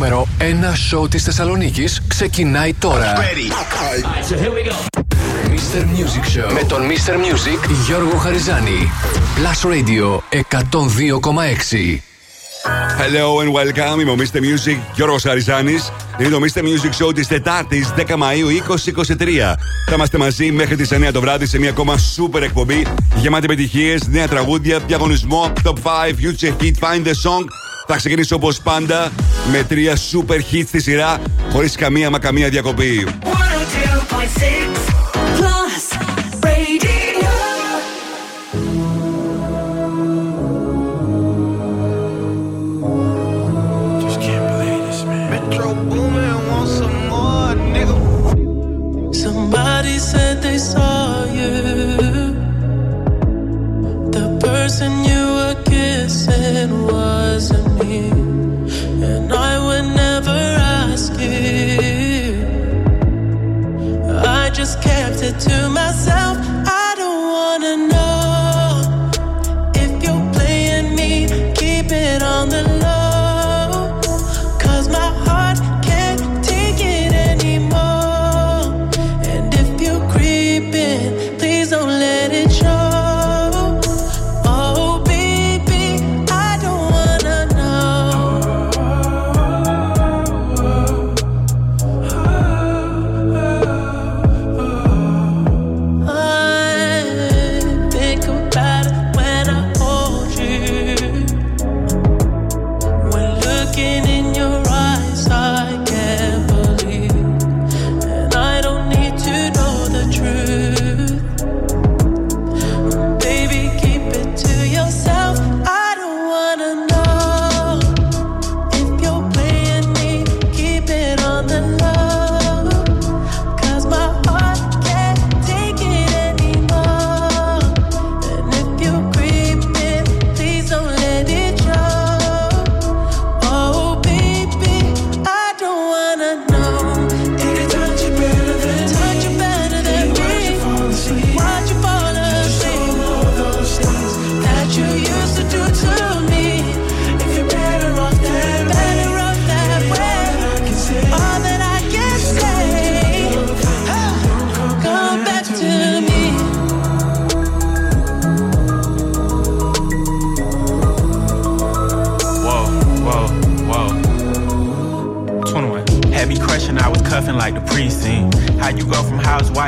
νούμερο 1 σοου της Θεσσαλονίκης ξεκινάει τώρα. Mr. Music Show με τον Mr. Music Γιώργο Χαριζάνη. Plus Radio 102,6. Hello and welcome. Είμαι ο Mr. Music Γιώργος Χαριζάνης. Είναι το Mr. Music Show της Τετάρτης 10 Μαου 2023. Θα είμαστε μαζί μέχρι τις 9 το βράδυ σε μια ακόμα super εκπομπή γεμάτη επιτυχίες, νέα τραγούδια, διαγωνισμό, top 5, future hit, find the song. Θα ξεκινήσω όπως πάντα με τρία super hits στη σειρά, χωρίς καμία μα καμία διακοπή. It wasn't me, and I would never ask you. I just kept it to myself.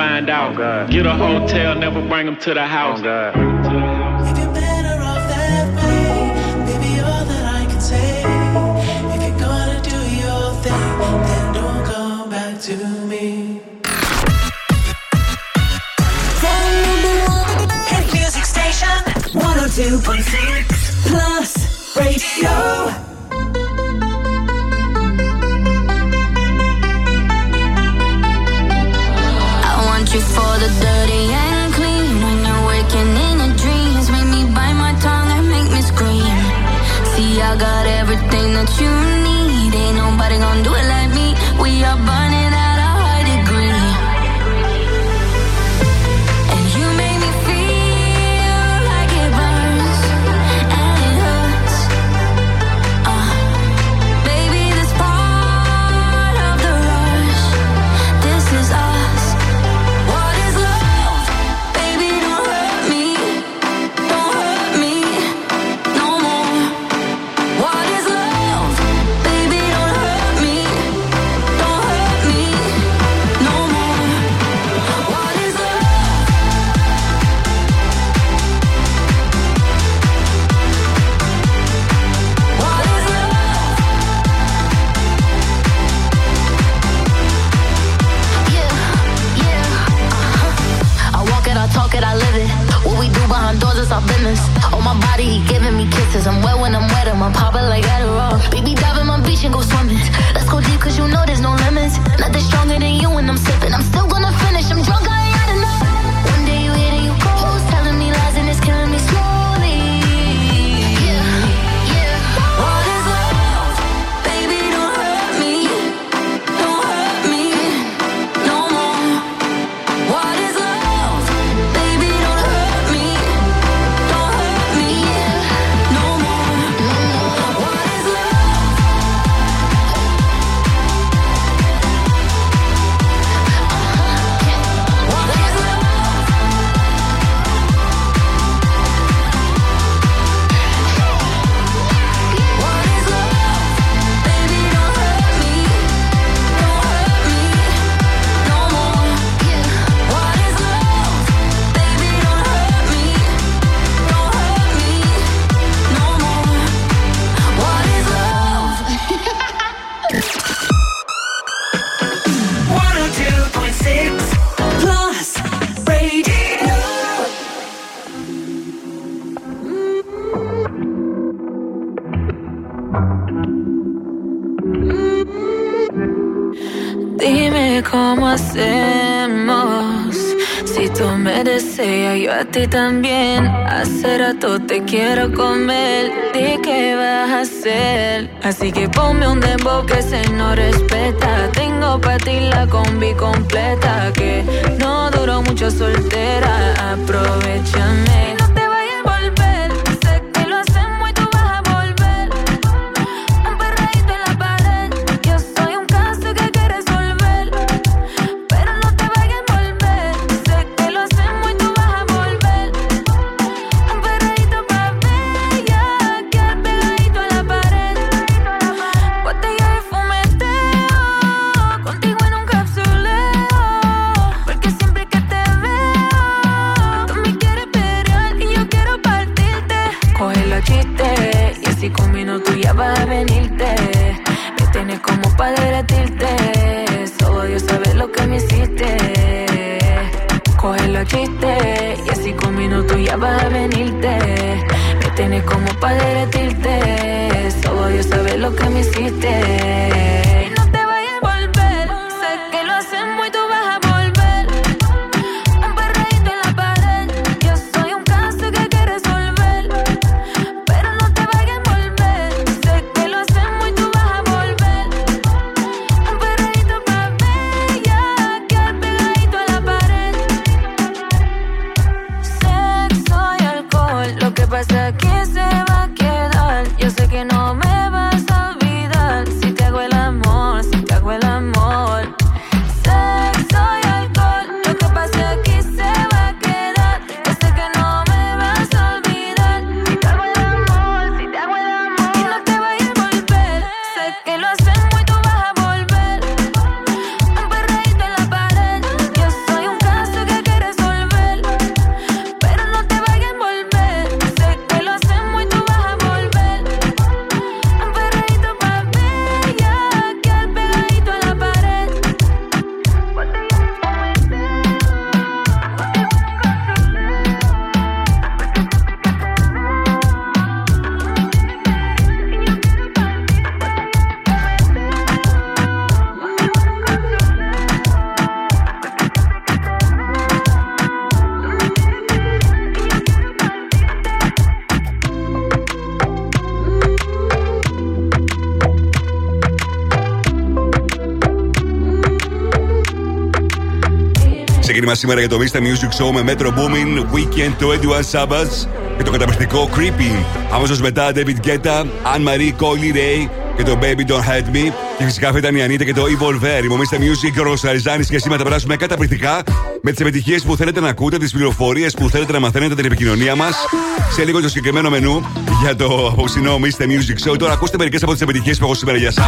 Find out. Oh Get a hotel, never bring them to the house. Oh to do your thing, then don't come back to me. Hit ti también. Hace rato te quiero comer. ¿De qué vas a hacer? Así que ponme un dembow que se no respeta. Tengo para ti la combi completa. Que no duró mucho soltera. Aprovechame. μας σήμερα για το Mr. Music Show με Metro Booming Weekend του Edward Sabbath και το καταπληκτικό Creepy. Αμέσως μετά David Guetta, Anne Marie Coley Ray και το Baby Don't Hurt Me. Και φυσικά αυτή ήταν η Ανίτα και το Evil Ver. Η Mr. Music, ο Ροσαριζάνη και σήμερα τα περάσουμε καταπληκτικά με τις επιτυχίες που θέλετε να ακούτε, τις πληροφορίες που θέλετε να μαθαίνετε, την επικοινωνία μας. Σε λίγο το συγκεκριμένο μενού για το απόψινό Mr. Music Show. Τώρα ακούστε μερικές από τις επιτυχίες που έχω σήμερα για εσά.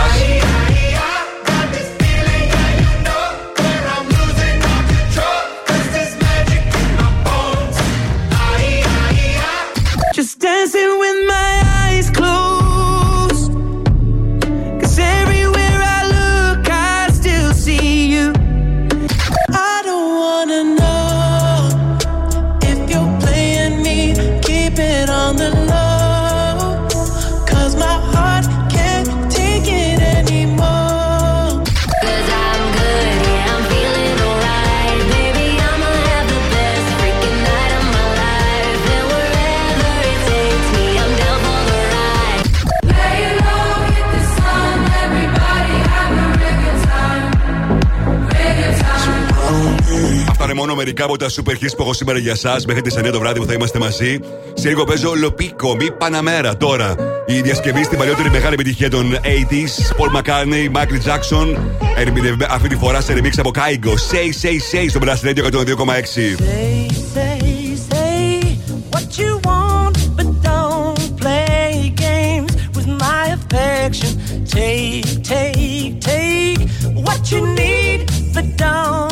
Μερικά από τα super hits που έχω σήμερα για εσά μέχρι τις 9 το βράδυ που θα είμαστε μαζί. Σε λίγο παίζω Λοπίκο, μη Παναμέρα τώρα. Η διασκευή στην παλιότερη μεγάλη επιτυχία των 80s. Paul McCartney, Michael Jackson. Αυτή τη φορά σε remix από Kaigo. Say, say, say στο Blast Radio 102,6. Take, take, take what you need, but don't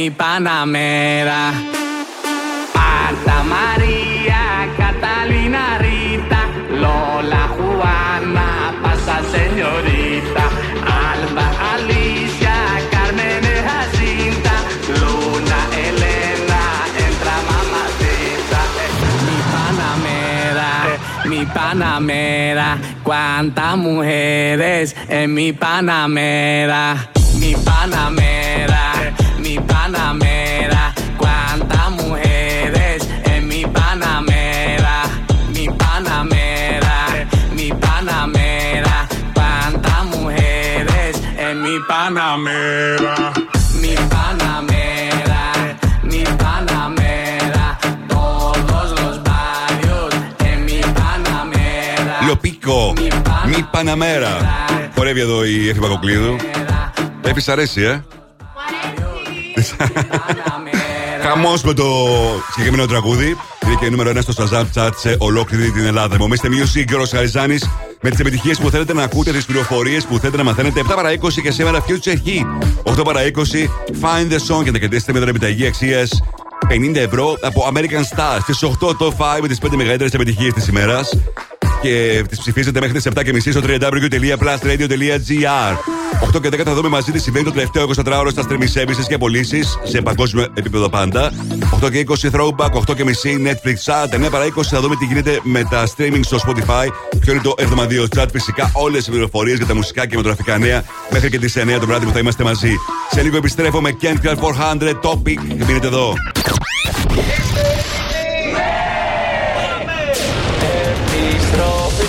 mi panamera. Marta María, Catalina Rita, Lola Juana, pasa señorita, Alba Alicia, Carmen de Jacinta, Luna Elena, entra mamacita. Mi panamera, mi panamera, cuántas mujeres en mi panamera, mi panamera. Παναμέρα. Χορεύει εδώ η Εφη Πακοκλίδου. Εφη, σ' αρέσει, ε; Χαμός με το συγκεκριμένο τραγούδι. Είναι και νούμερο 1 στο Shazam Chat σε ολόκληρη την Ελλάδα. Μομίστε Music και ο Χαριζάνης με τις επιτυχίες που θέλετε να ακούτε, τις πληροφορίες που θέλετε να μαθαίνετε. 7 παρα 20 και σήμερα Future Heat. 8 παρα 20 Find the Song και να κερδίσετε με την επιταγή αξίας 50 ευρώ από American Stars. Στις 8 το 5 με τις 5 μεγαλύτερες επιτυχίες της ημέρας. Και τις ψηφίζετε μέχρι τις 7.30 στο www.plusradio.gr. 8 και 10 θα δούμε μαζί τι συμβαίνει το τελευταίο 24ωρο στα streaming services και πωλήσεις σε παγκόσμιο επίπεδο πάντα. 8 και 20 throwback, 8 και μισή Netflix chat. 9 παρα 20 θα δούμε τι γίνεται με τα streaming στο Spotify. Ποιο είναι το εβδομαδιαίο chat. Φυσικά όλες οι πληροφορίες για τα μουσικά και μετροφικά νέα μέχρι και τις 9 το βράδυ που θα είμαστε μαζί. Σε λίγο επιστρέφω με Kent Club 400 Topic. Μείνετε εδώ.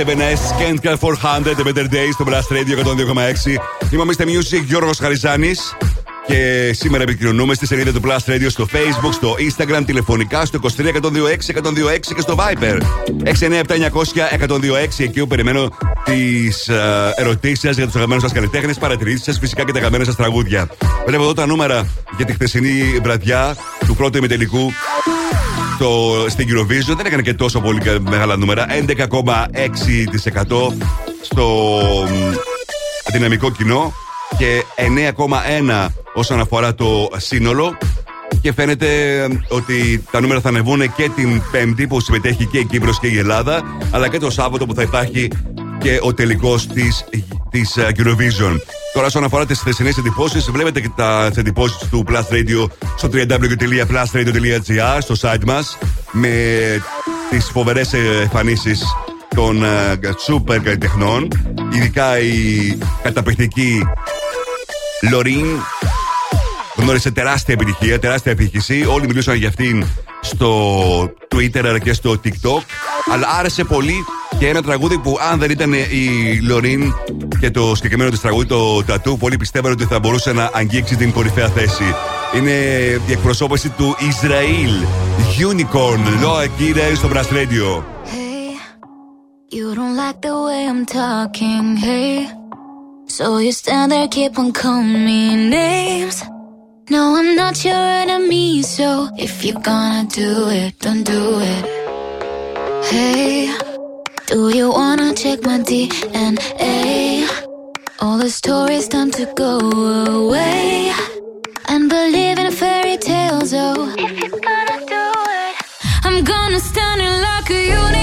A7S Kent Car 400 The Better Days στο Blast Radio 102,6. Είμαι ο Mr. Music Γιώργος Χαριζάνης και σήμερα επικοινωνούμε στη σελίδα του Blast Radio στο Facebook, στο Instagram, τηλεφωνικά στο 23 126 126 και στο Viber 697 126 εκεί που περιμένω τις ερωτήσεις σας για τους αγαπημένους σας καλλιτέχνες, παρατηρήσεις σας, φυσικά και τα αγαπημένα σας τραγούδια. Βλέπω εδώ τα νούμερα για τη χθεσινή βραδιά του πρώτου ημιτελικού στο, στην Eurovision δεν έκανε και τόσο πολύ κα- μεγάλα νούμερα. 11,6% στο μ, δυναμικό κοινό και 9,1 όσον αφορά το σύνολο. Και φαίνεται ότι τα νούμερα θα ανεβούν και την Πέμπτη που συμμετέχει και η Κύπρος και η Ελλάδα, αλλά και το Σάββατο που θα υπάρχει και ο τελικός της της ε, Eurovision. Τώρα, όσον αφορά τις θεσινέ εντυπώσεις, βλέπετε και τα εντυπώσεις του Plus Radio στο www.plusradio.gr, στο site μας, με τις φοβερές εμφανίσεις των super καλλιτεχνών. Ειδικά η καταπληκτική Λωρίν γνώρισε τεράστια επιτυχία, τεράστια επιτυχία. Όλοι μιλούσαν για αυτήν στο Twitter αλλά και στο TikTok. Αλλά άρεσε πολύ και ένα τραγούδι που αν δεν ήταν η Λωρίν και το συγκεκριμένο της τραγούδι, το Tattoo, πολλοί πιστεύαν ότι θα μπορούσε να αγγίξει την κορυφαία θέση. Είναι η εκπροσώπηση του Ισραήλ. Unicorn. Λόα κύριε στο Brass Radio. Hey, you don't like the way I'm talking, hey. So you stand there, keep on calling me names. No, I'm not your enemy, so if you're gonna do it, don't do it. Hey, do you wanna check my DNA? All the stories time to go away and believe in fairy tales. Oh, if you're gonna do it, I'm gonna stand in like a unicorn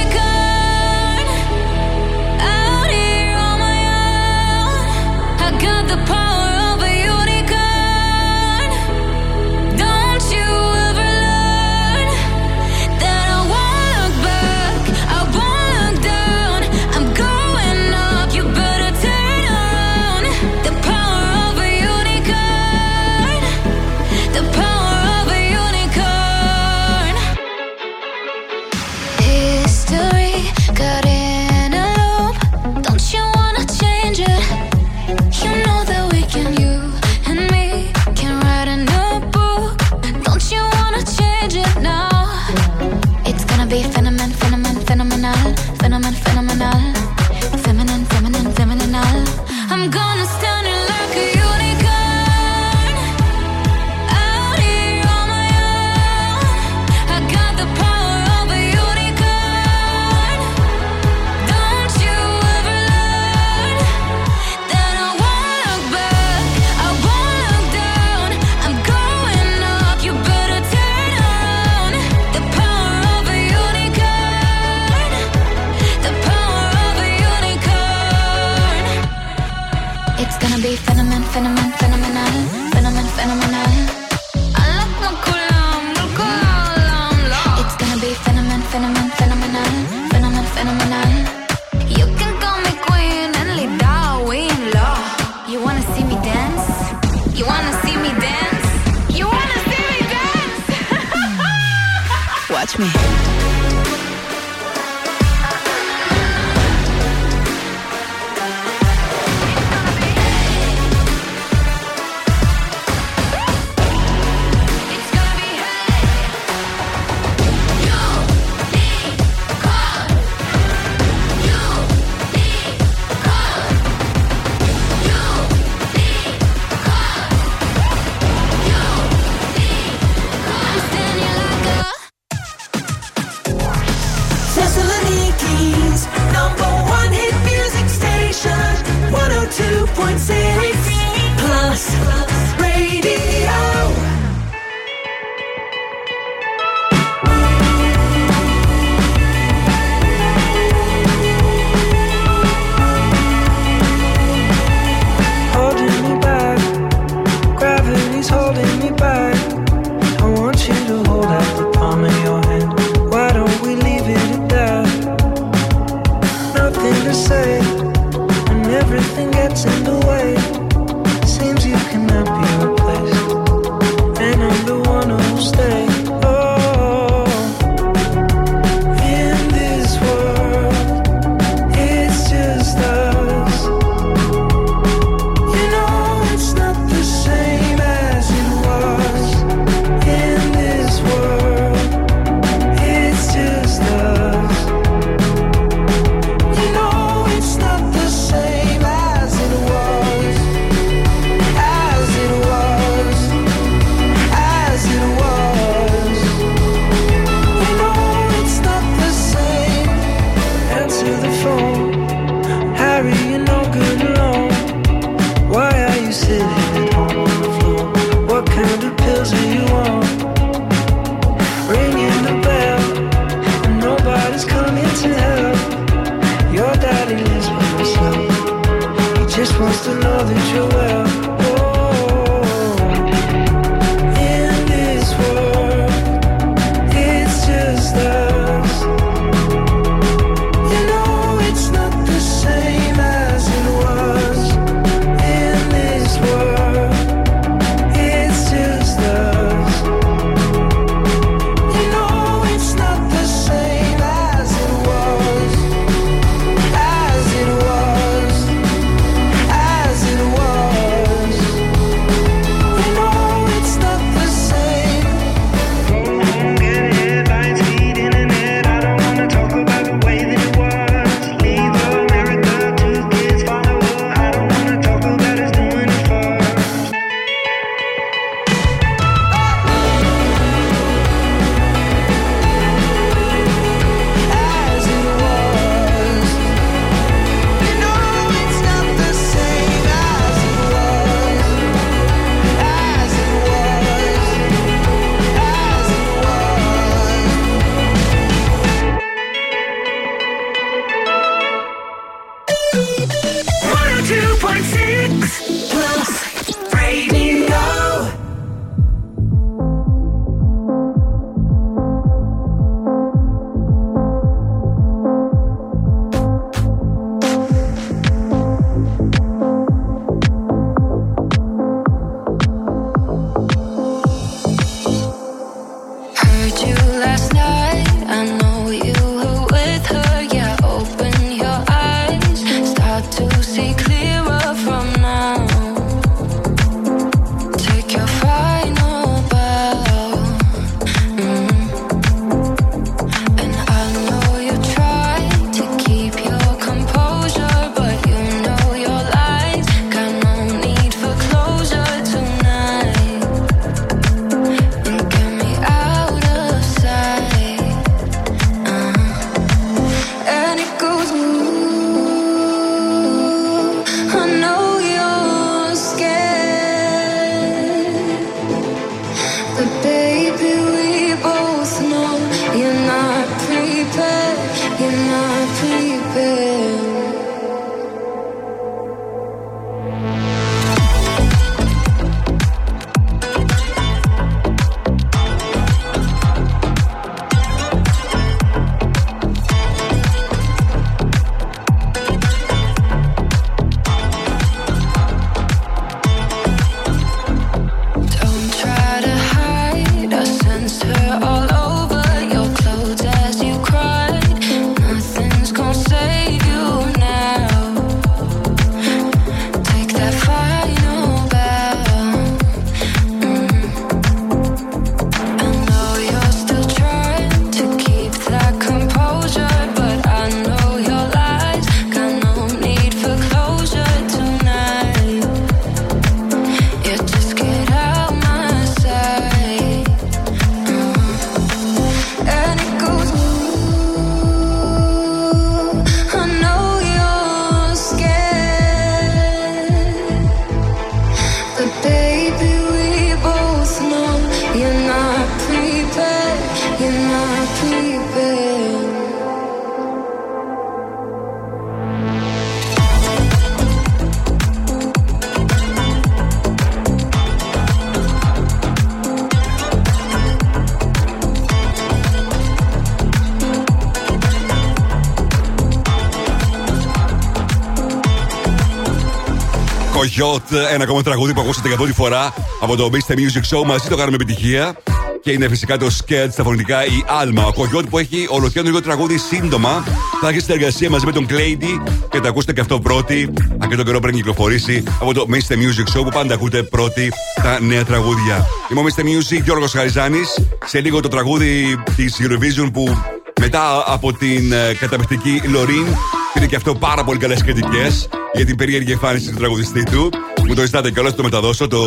Κογιότ, ένα ακόμα τραγούδι που ακούσατε για πρώτη φορά από το Mr. Music Show. Μαζί το κάνουμε επιτυχία. Και είναι φυσικά το σκέτ στα φωνητικά η Άλμα. Ο Κογιότ που έχει ολοκέντρο τραγούδι σύντομα. Θα έχει συνεργασία μαζί με τον Κλέιντι και τα ακούσετε και αυτό πρώτη. Αν και τον καιρό πριν κυκλοφορήσει από το Mr. Music Show που πάντα ακούτε πρώτη τα νέα τραγούδια. Είμαι ο Mr. Music Γιώργος Χαριζάνης. Σε λίγο το τραγούδι της Eurovision που μετά από την ε, καταπληκτική Λωρίν πήρε και αυτό πάρα πολύ καλές κριτικές για την περίεργη εμφάνιση του τραγουδιστή του. Μου το ζητάτε κιόλας, το μεταδώσω, το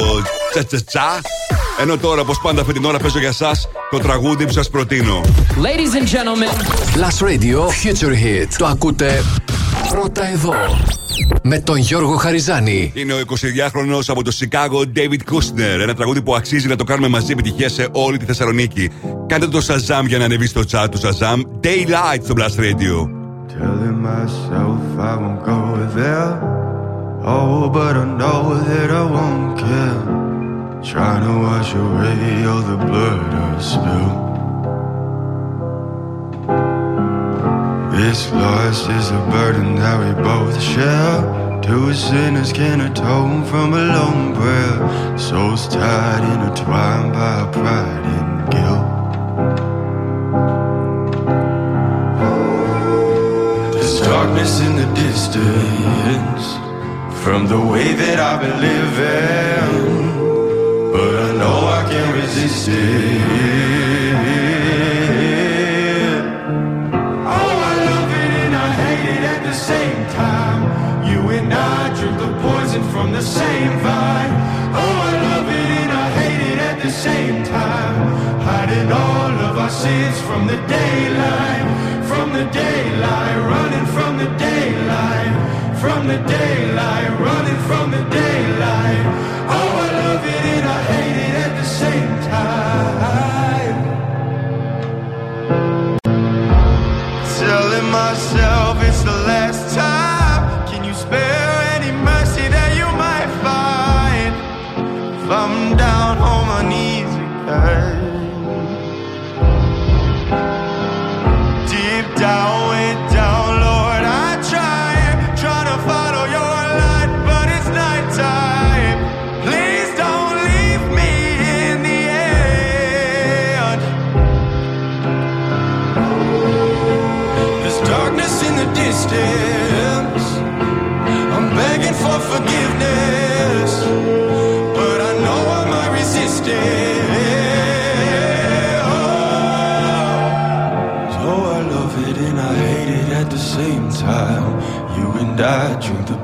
τσα τσα τσα. Ενώ τώρα, όπως πάντα αυτή την ώρα, παίζω για εσά το τραγούδι που σας προτείνω. Ladies and gentlemen. Plus Radio Future Hit. Το ακούτε πρώτα εδώ. Με τον Γιώργο Χαριζάνη. Είναι ο 22χρονο από το Σικάγο David Kushner. Ένα τραγούδι που αξίζει να το κάνουμε μαζί επιτυχία σε όλη τη Θεσσαλονίκη. Κάντε το Shazam για να ανεβεί στο chat του Shazam. Daylight στο Blast Radio. Telling myself I won't go there. Oh, but I know that I won't care. Trying to wash away all the blood I spill. This loss is a burden that we both share. Two sinners can atone from a lone prayer. Souls tied, intertwined by pride and guilt. Darkness in the distance from the way that I've been living, but I know I can't resist it. Oh, I love it and I hate it at the same time. You and I drink the poison from the same vine. Oh, I love it and I hate it at the same time. Hiding all of our sins from the daylight, the daylight, running from the daylight, from the daylight, running from the daylight. Oh, I love it and I hate it at the same time. Telling myself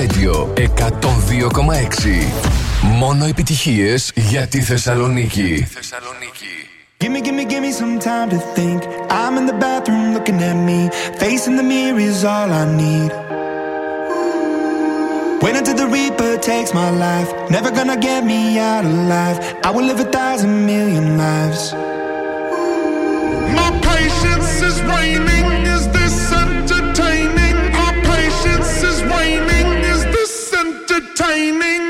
Radio 102,6. Μόνο επιτυχίες για τη Θεσσαλονίκη. Give me, give me, give me some time to think. I'm in the bathroom looking at me. Facing the mirror is all I need. Wait until the Reaper takes my life. Never gonna get me out alive. I will live a thousand million lives. My patience is waning. Is this shining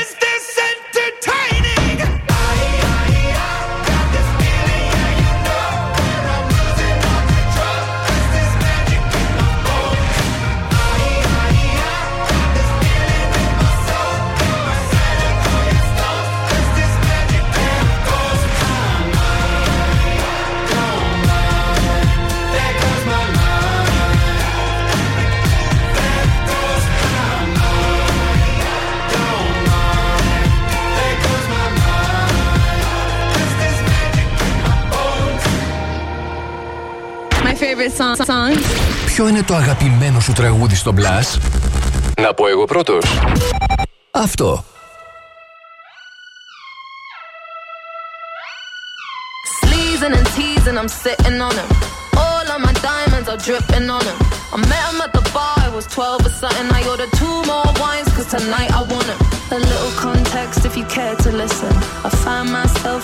Favorite song. song. Ποιο είναι το αγαπημένο σου τραγούδι στο Blast? Να πω εγώ πρώτος. Αυτό. Sleezing and teasing, I'm sitting on him. All of my diamonds are dripping on him. I met him at the bar, I was 12 or something. I ordered two more wines, cause tonight I want him. A little context if you care to listen. I find myself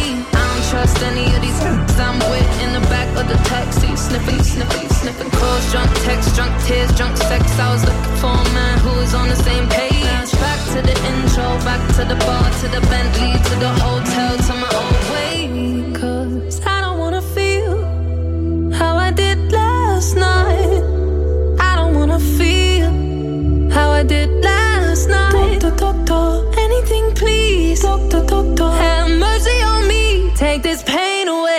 Trust any of these I'm with in the back of the taxi, sniffing, sniffing, sniffing. Calls, drunk texts, drunk tears, drunk sex. I was looking for a man who was on the same page. Back to the intro, back to the bar, to the Bentley, to the hotel, to my old way. Cause I don't wanna feel how I did last night. I don't wanna feel how I did last night. Doctor, doctor, anything please. Doctor, doctor, have mercy on. Take the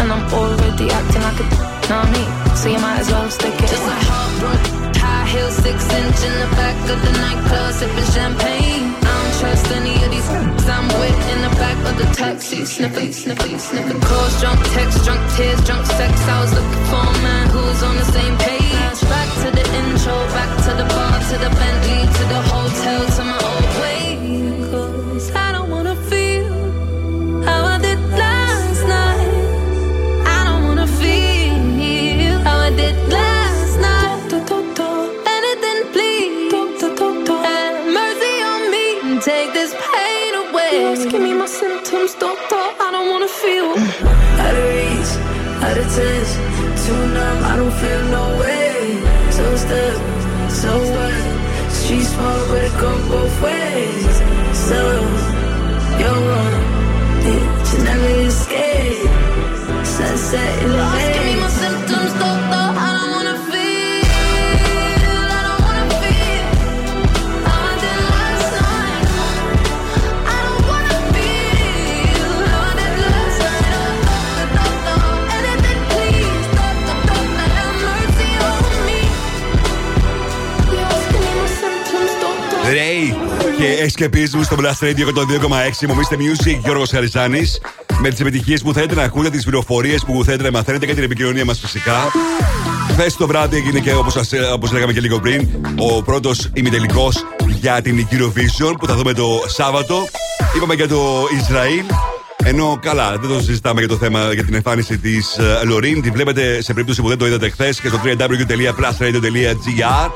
And I'm already acting like a know me, so you might as well stick it. Just a heartbroken high heel, six inch in the back of the nightclub, sipping champagne. I don't trust any of these I'm with in the back of the taxi, sniffing, sniffing, sniffing. Calls, drunk texts, drunk tears, drunk sex. I was looking for a man who was on the same page. Back to the intro, back to the bar, to the Bentley, to the hotel, to my out too numb, I don't feel no way. So stuck, so what? Street smart, but it go both ways. So, you're wrong, yeah, you never escape. Sunset in the Escapism στο Blast Radio 102,6. Μομίστε Music, Γιώργος Χαριζάνη. Με τις επιτυχίες που θέλετε να ακούτε, τις πληροφορίες που θέλετε να μαθαίνετε και την επικοινωνία μας φυσικά. Χθες το βράδυ έγινε και όπως όπως λέγαμε και λίγο πριν, ο πρώτος ημιτελικός για την Eurovision που θα δούμε το Σάββατο. Είπαμε για το Ισραήλ. Ενώ καλά, δεν το συζητάμε για το θέμα για την εμφάνιση της Λωρίν. Τη βλέπετε σε περίπτωση που δεν το είδατε χθες και στο www.plusradio.gr.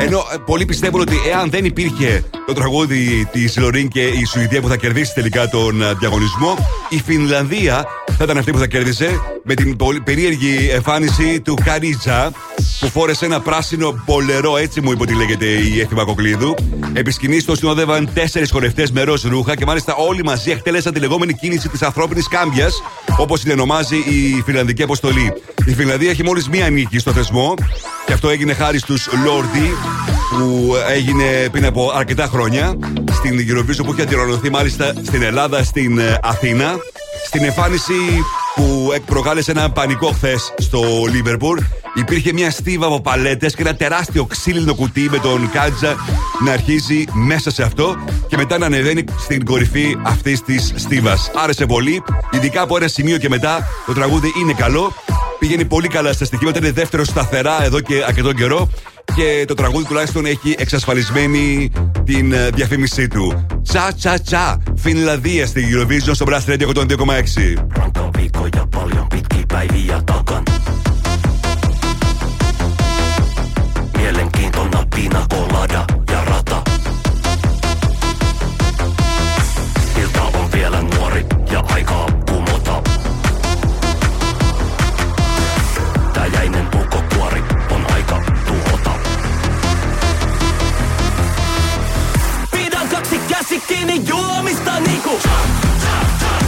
Ενώ ε, πολλοί πιστεύουν ότι εάν δεν υπήρχε το τραγούδι της Λωρίν και η Σουηδία που θα κερδίσει τελικά τον ε, διαγωνισμό, η Φινλανδία θα ήταν αυτή που θα κέρδισε με την πολύ περίεργη εμφάνιση του Καρίτζα που φόρεσε ένα πράσινο μπολερό, έτσι μου είπε ότι λέγεται η Έφημα Κοκλίδου. Επί σκηνής το συνοδεύαν τέσσερις χορευτές με ροζ ρούχα και μάλιστα όλοι μαζί εκτέλεσαν τη λεγόμενη κίνηση της ανθρώπινης κάμπιας, όπως την ονομάζει η Φιλανδική Αποστολή. Η Φιλανδία έχει μόλις μία νίκη στο θεσμό και αυτό έγινε χάρη στους Λόρδι που έγινε πριν από αρκετά χρόνια στην Eurovision που είχε αντιρρονωθεί μάλιστα στην Ελλάδα, στην ε, Αθήνα. Στην εμφάνιση που προκάλεσε ένα πανικό χθες στο Λίβερπουλ. Υπήρχε μια στίβα από παλέτες και ένα τεράστιο ξύλινο κουτί με τον Κάτζα να αρχίζει μέσα σε αυτό και μετά να ανεβαίνει στην κορυφή αυτής της στίβας. Άρεσε πολύ, ειδικά από ένα σημείο και μετά το τραγούδι είναι καλό. Πηγαίνει πολύ καλά στα στοιχεία, είναι δεύτερο σταθερά εδώ και αρκετό καιρό και το τραγούδι τουλάχιστον έχει εξασφαλισμένη την ε, διαφήμισή του. Τσα τσα τσα, Φινλανδία στην Eurovision στο Blast Radio 102,6. päiviä takan. Mielenkiintona pina Klassikkiini juomista niinku. Jump, jump, jump.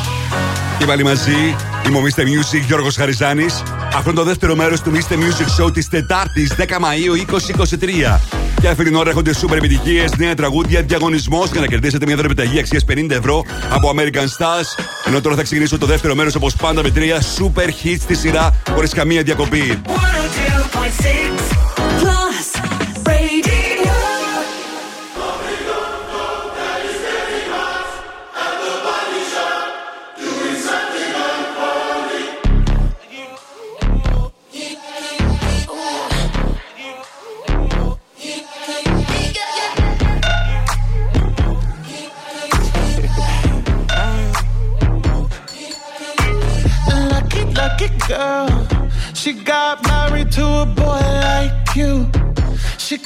Και πάλι μαζί είμαι ο Mr. Music Γιώργος Χαριζάνης. Αυτό είναι το δεύτερο μέρος του Mr. Music Show της Τετάρτης 10 Μαΐου 2023. Και αυτή την ώρα έρχονται σούπερ επιτυχίες, νέα τραγούδια, διαγωνισμός για να κερδίσετε μια δωρεπιταγή αξίας 50 ευρώ από American Stars. Ενώ τώρα θα ξεκινήσω το δεύτερο μέρος όπως πάντα με τρία super hits στη σειρά χωρίς καμία διακοπή. 102.6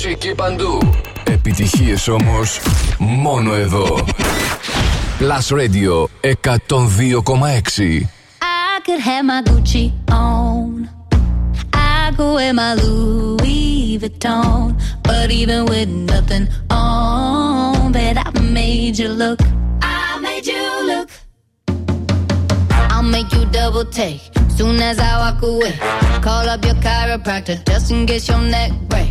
μουσική παντού. Επιτυχίες όμως μόνο εδώ. Plus Radio 102,6. I could have my Gucci on. I could wear my Louis Vuitton. But even with nothing on, bet I made you look. I made you look. I'll make you double take soon as I walk away. Call up your chiropractor just in case your neck break.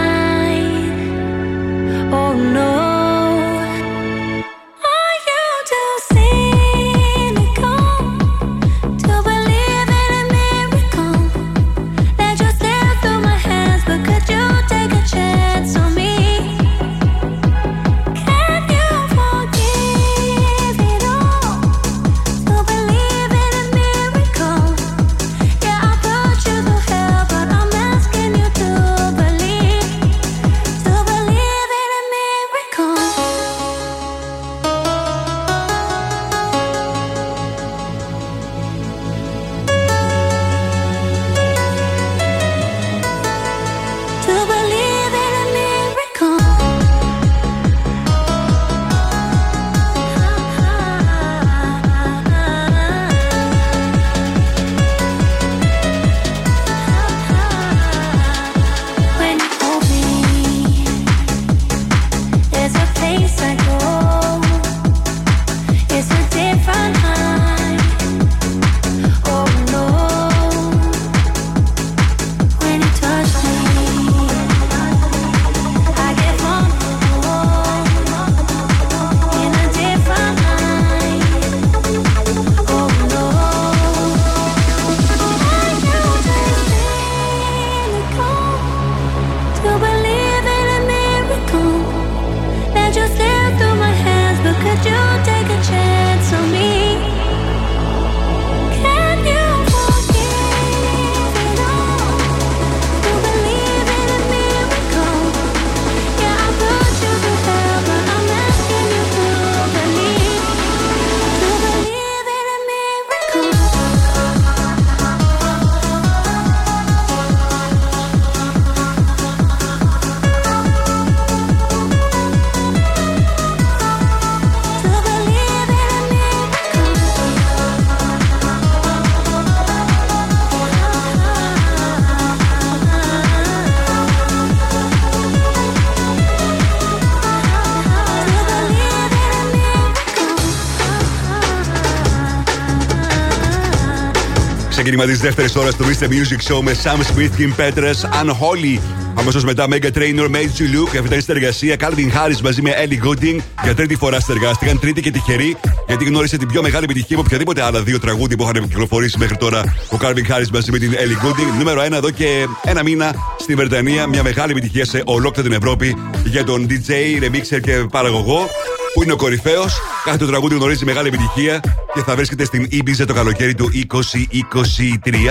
Ξεκίνημα της δεύτερης ώρας του Mr. Music Show με Sam Smith, Kim Petras, Unholy. Αμέσως μετά Mega Trainer, Made You Look. Αυτή ήταν συνεργασία Calvin Harris μαζί με Ellie Goulding. Για τρίτη φορά συνεργάστηκαν, τρίτη και τυχερή, γιατί γνώρισε την πιο μεγάλη επιτυχία από οποιαδήποτε άλλα δύο τραγούδια που είχαν κυκλοφορήσει μέχρι τώρα ο Calvin Harris μαζί με την Ellie Goulding. Νούμερο 1 εδώ και ένα μήνα στη Βρετανία. Μια μεγάλη επιτυχία σε ολόκληρη την Ευρώπη για τον DJ, remixer και παραγωγό που είναι ο κορυφαίος. Κάθε το τραγούδι γνωρίζει μεγάλη επιτυχία και θα βρίσκεται στην Ibiza το καλοκαίρι του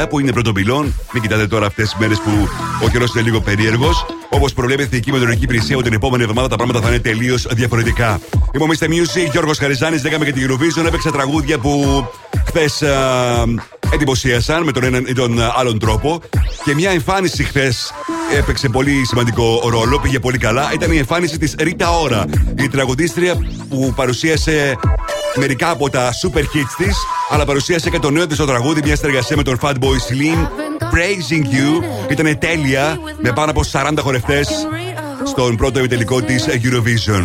2023 που είναι πρωτοπυλών. Μην κοιτάτε τώρα αυτές τις μέρες που ο καιρός είναι λίγο περίεργος. Όπως προβλέπει η Εθνική Μετεωρική Υπηρεσία, ότι την επόμενη εβδομάδα τα πράγματα θα είναι τελείως διαφορετικά. Είμαι ο Mr. Music, Γιώργος Χαριζάνης, λέγαμε και την Eurovision. Έπαιξα τραγούδια που χθες εντυπωσίασαν με τον έναν ή τον άλλον τρόπο. Και μια εμφάνιση χθες έπαιξε πολύ σημαντικό ρόλο, πήγε πολύ καλά. Ήταν η εμφάνιση της Ρίτα Ωρα, η τραγουδίστρια που παρουσίασε μερικά από τα super hits της, αλλά παρουσίασε και το νέο της το τραγούδι, μια συνεργασία με τον Fatboy Slim. Praising You ήταν τέλεια, με πάνω από 40 χορευτές στον πρώτο επιτελικό της Eurovision.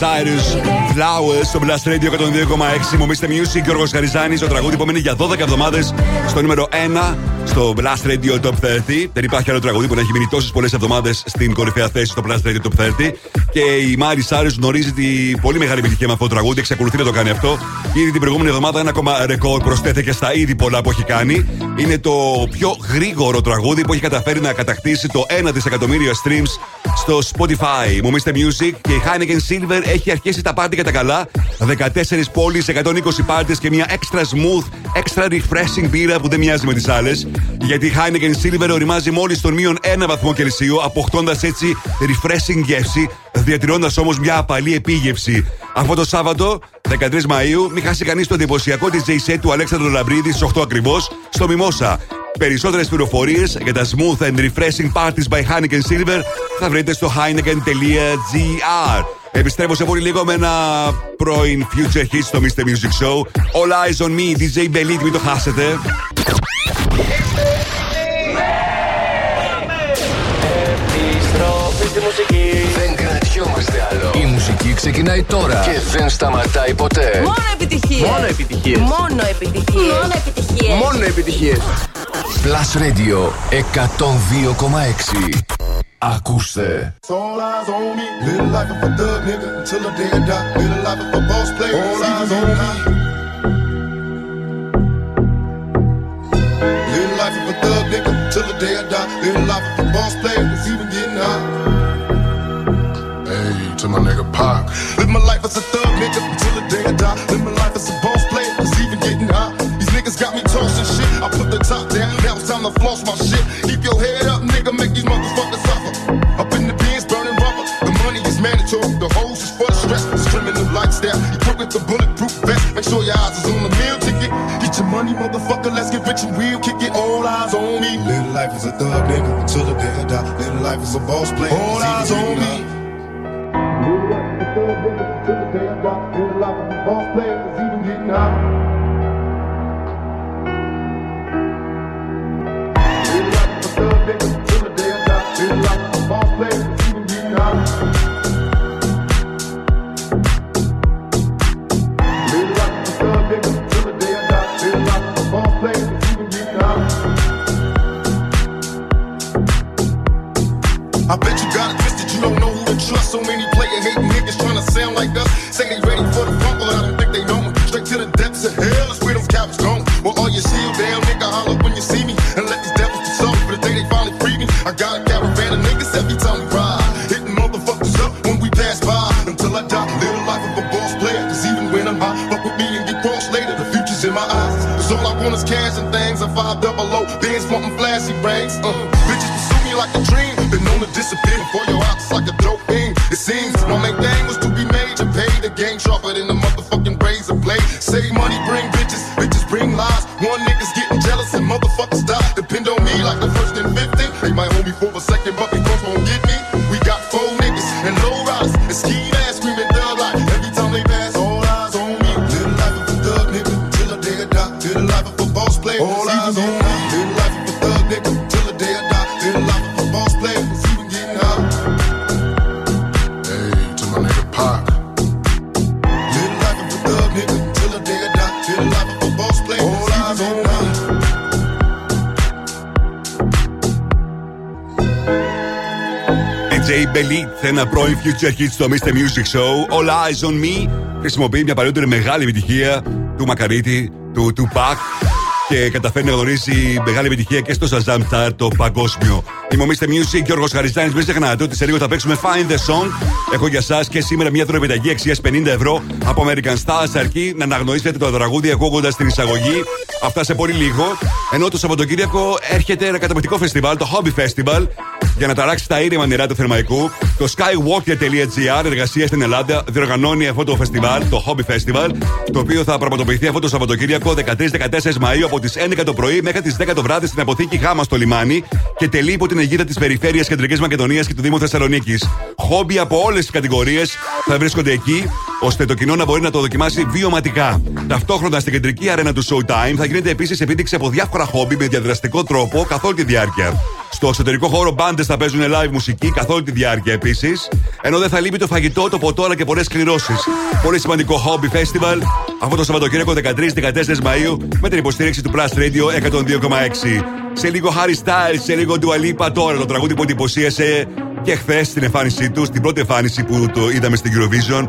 Cyrus, Flowers στο Blast Radio 102,6. Μομίστε Music, Γιώργος Χαριζάνης. Το τραγούδι που μένει για 12 εβδομάδες στο νούμερο 1 στο Blast Radio Top 30. Δεν υπάρχει άλλο τραγούδι που να έχει μείνει τόσες πολλές εβδομάδες στην κορυφαία θέση στο Blast Radio Top 30. Και η Miley Cyrus γνωρίζει τη πολύ μεγάλη επιτυχία με αυτό το τραγούδι. Εξακολουθεί να το κάνει αυτό. Ήδη την προηγούμενη εβδομάδα ένα ακόμα ρεκόρ προσθέθηκε στα ήδη πολλά που έχει κάνει. Είναι το πιο γρήγορο τραγούδι που έχει καταφέρει να κατακτήσει το 1 δισεκατομμύριο streams στο Spotify. Μομίστε Music και η Heineken Silver έχει αρχίσει τα πάρτι για τα καλά. 14 πόλεις, 120 πάρτι και μια extra smooth, extra refreshing μπύρα που δεν μοιάζει με τις άλλες. Γιατί η Heineken Silver οριμάζει μόλις στον μείον 1 βαθμό Κελσίου, αποκτώντας έτσι refreshing γεύση, διατηρώντας όμως μια απαλή επίγευση. Αυτό το Σάββατο, 13 Μαου, μην χάσει κανείς το εντυπωσιακό DJ set του Αλέξανδρου Λαμπρίδη στις 8 ακριβώς στο Μιμόσα. Περισσότερες πληροφορίες για τα smooth and refreshing parties by Heineken Silver θα βρείτε στο heineken.gr. Επιστρέφω σε πολύ λίγο με ένα πρώην Future Hits στο Mr. Music Show. All eyes on me, DJ Belit, μην το χάσετε. Επιστροφή στη μουσική. Η μουσική ξεκινάει τώρα και δεν σταματάει ποτέ. Μόνο επιτυχίες. Μόνο επιτυχίες. Μόνο επιτυχίες. Μόνο επιτυχίες. Μόνο επιτυχίες. Plus Radio 102,6. Ακούστε. Live my life as a thug nigga until the day I die. Live my life as a boss player. It's even getting high. These niggas got me tossing shit. I put the top down. Now it's time to floss my shit. Keep your head up, nigga. Make these motherfuckers suffer. Up in the bins, burning rubber. The money is mandatory. The hose is for the stress. It's criminal lifestyle. You put with the bulletproof vest. Make sure your eyes is on the meal ticket. Get your money, motherfucker. Let's get rich and real. Kick it. All eyes on me. Little life is a thug nigga until the day I die. Little life is a boss player. All eyes on me. Little Moved up the third window to the damn box. Good luck, the boss player even getting hot. Moved up the third window to the damn box. Good luck, the boss player even getting hot. Trust. So many player hating niggas trying to sound like us. Say they ready for the but I don't think they know. Straight to the depths of hell is where them cowards going. Well, all your shield down, nigga, holler when you see me. And let these devils be sorry for the day they finally free me. I got a caravan of niggas every time we ride. Hitting motherfuckers up when we pass by. Until I die, live the life of a boss player. Cause even when I'm high, fuck with me and get crossed later. The future's in my eyes. Cause all I want is cash and things. I five double low, bands wanting flashy rings. Uh, game sharper than the DJ Belit, ένα πρώην Future Hits στο Mr. Music Show. All Eyes on Me χρησιμοποιεί μια παλιότερη μεγάλη επιτυχία του Μακαρίτη, του Tupac. και καταφέρνει να γνωρίσει μεγάλη επιτυχία και στο Shazam Chart το παγκόσμιο. Είμαι ο Mr. Music Γιώργος Χαριστάνης. Μην ξεχνάτε ότι σε λίγο θα παίξουμε Find the Song. Έχω για εσά και σήμερα μια δωρεπιταγή αξίας 50 ευρώ από American Stars. Αρκεί να αναγνωρίσετε το τραγούδι ακούγοντας την εισαγωγή. Αυτά σε πολύ λίγο. Ενώ το Σαββατοκύριακο έρχεται ένα καταπληκτικό φεστιβάλ, το Hobby Festival, για να ταράξει τα ήρεμα νερά του Θερμαϊκού. Το skywalker.gr, εργασία στην Ελλάδα, διοργανώνει αυτό το φεστιβάλ, το Hobby Festival, το οποίο θα πραγματοποιηθεί αυτό το Σαββατοκύριακο 13-14 Μαου από τις 11 το πρωί μέχρι τις 10 το βράδυ στην αποθήκη Γάμα στο λιμάνι και τελεί υπό την αιγύδα της Περιφέρειας Κεντρικής Μακεδονίας και του Δήμου Θεσσαλονίκης. Χόμπι από όλες τις κατηγορίες θα βρίσκονται εκεί, ώστε το κοινό να μπορεί να το δοκιμάσει βιωματικά. Ταυτόχρονα στην κεντρική αρένα του Showtime θα γίνεται επίσης επίδειξη από διάφορα χόμπι με διαδραστικό τρόπο καθ' όλη τη διάρκεια. Στο εσωτερικό χώρο μπάντες θα παίζουν live μουσική καθ' όλη τη διάρκεια επίσης. Ενώ δεν θα λείπει το φαγητό, το ποτό αλλά και πολλές κληρώσεις. Πολύ σημαντικό Hobby Festival αυτό το Σαββατοκύριακο 13-14 Μαου με την υποστήριξη του Plus Radio 102,6. Σε λίγο Harry Styles, σε λίγο Dua Lipa τώρα το τραγούδι που εντυπωσίασε και χθες στην εμφάνισή του, στην πρώτη εμφάνιση που το είδαμε στην Eurovision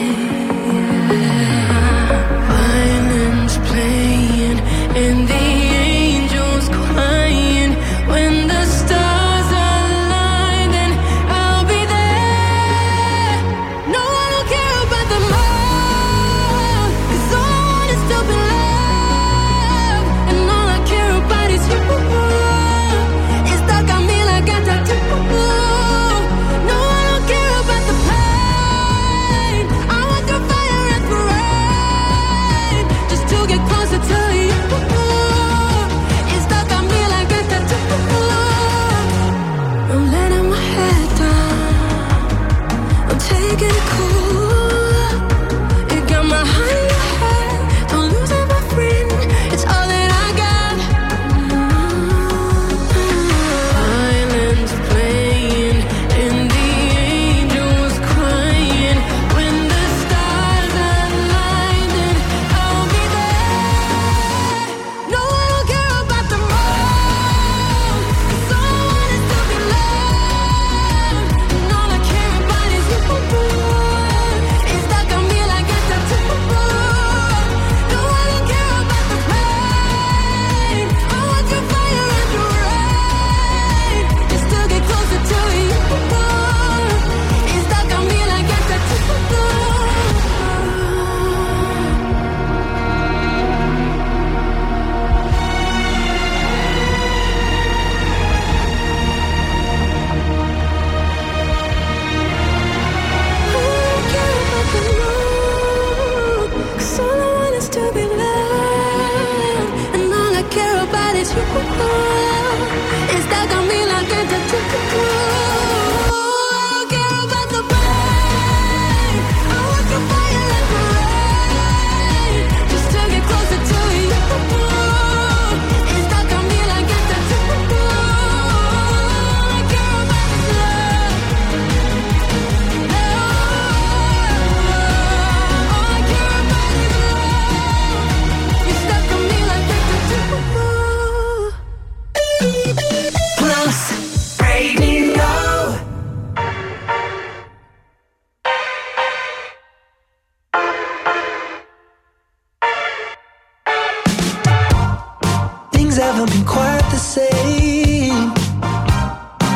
The same.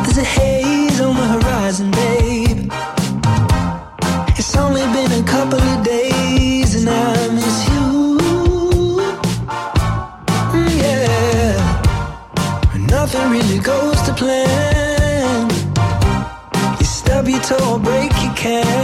There's a haze on the horizon, babe. It's only been a couple of days and I miss you. Mm, yeah. Nothing really goes to plan. You stub your toe break your camera.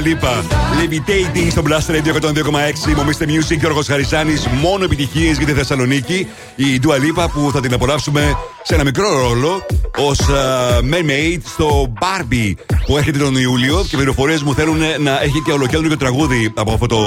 Αγαπημένη Dua Lipa. Levitating στο Blast Radio 102,6. Μομίστε Music, Γιώργος Χαρισάνη. Μόνο επιτυχίες για τη Θεσσαλονίκη. Η Dua Lipa που θα την απολαύσουμε σε ένα μικρό ρόλο ως Mermaid στο Barbie που έρχεται τον Ιούλιο. Και πληροφορίες μου θέλουν να έχει και ολοκέντρο τραγούδι από αυτό το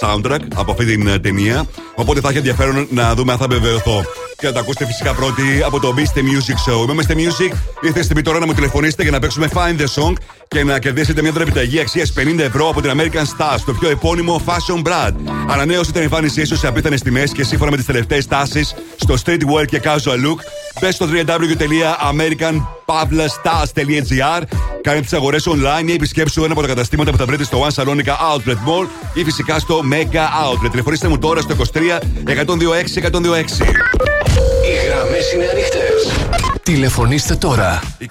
soundtrack, από αυτή την ε, ταινία. Οπότε θα έχει ενδιαφέρον να δούμε αν θα βεβαιωθώ. Και να τα ακούσετε φυσικά πρώτοι από το Mr. Music Show. Είμαι Mr. Music. Ήρθε στιγμή τώρα να μου τηλεφωνήσετε για να παίξουμε Find the Song και να κερδίσετε μια δωρεπιταγή αξίας 50 ευρώ από την American Stars, το πιο επώνυμο Fashion Brand. Ανανέωσε την εμφάνισή σου σε απίθανες τιμές και σύμφωνα με τις τελευταίες τάσεις στο streetwear και casual look. Μπες στο www.americanpavlastars.gr Κάνε τις αγορές online ή επισκέψου ένα από τα καταστήματα που θα βρείτε στο One Salonica Outlet Mall ή φυσικά στο Mega Outlet. Τηλεφωνήστε μου τώρα στο 23 126 126. Οι γραμμές είναι ανοιχτές. Τηλεφωνήστε τώρα. 23 126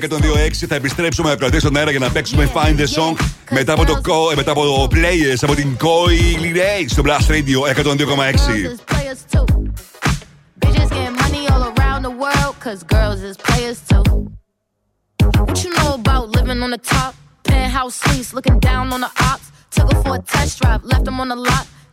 126 θα επιστρέψουμε με κρατήσει στον αέρα για να παίξουμε Find the Song μετά από το, co- ε, μετά από το Players από την Koi Ray στο Blast Radio 102,6. players too. Bitches getting money all around the world, cause girls is players too. What you know about living on the top? Penthouse suites, looking down on the ops. Took her for a test drive, left them on the lot.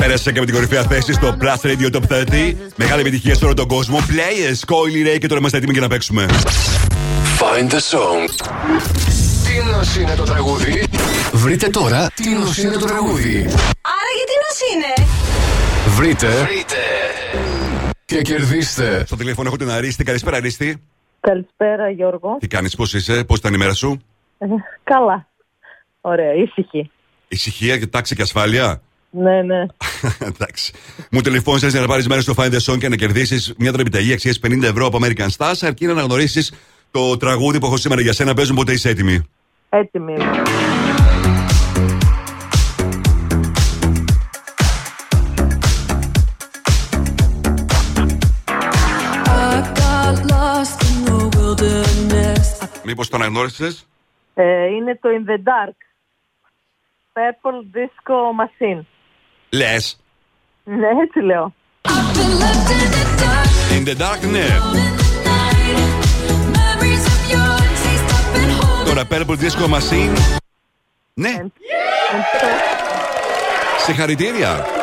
Πέρασε και με την κορυφαία θέση στο Plus Radio Top 30. Μεγάλη επιτυχία σε όλο τον κόσμο. Players, Coily Ray και τώρα είμαστε έτοιμοι για να παίξουμε. Find the song. Τι νος είναι το τραγούδι. Βρείτε τώρα τι νος είναι το τραγούδι. Άρα γιατί νος είναι; Βρείτε. Και κερδίστε. Στο τηλέφωνο έχω την Αρίστη. Καλησπέρα, Αρίστη. Καλησπέρα Γιώργο. Τι κάνεις, πώς είσαι, πώς ήταν η μέρα σου; Ε, καλά. Ωραία, ήσυχη. Ησυχία και τάξη και ασφάλεια. Ναι, ναι. Εντάξει. Μου τηλεφώνησες για να πάρεις μέρος στο Find the Song και να κερδίσεις μια δωρεπιταγή αξίας 50 ευρώ από American Stars, αρκεί να αναγνωρίσεις το τραγούδι που έχω σήμερα για σένα. Παίζουν ποτέ είσαι έτοιμη; Έτοιμη είμαι. I got lost in the wilderness. Μήπως το αναγνώρισες; Ε, είναι το In the Dark. Purple Disco Machine. Λες. Ναι, έτσι λέω. In the dark, ναι. Τώρα Purple Disco Machine. Ναι. Συγχαρητήρια.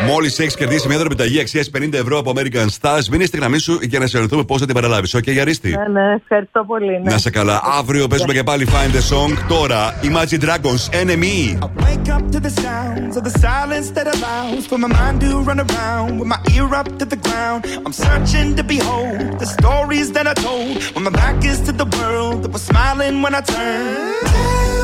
Μόλις έχει κερδίσει μια δωροεπιταγή αξίας 50 ευρώ από American Stars, μείνε στη γραμμή σου για να σε ρωτούμε πώς θα την παραλάβει. Οκ, Αρίστη. Ναι, ναι, ευχαριστώ πολύ. Ναι. Να 'σαι καλά. Αύριο παίζουμε και πάλι Find the Song. Τώρα Imagine Dragons Enemy. Wake up to the sounds of the silence that allows for my mind to run around with my ear up to the ground. I'm searching to behold the stories that are told when my back is to the world that was smiling when I turned.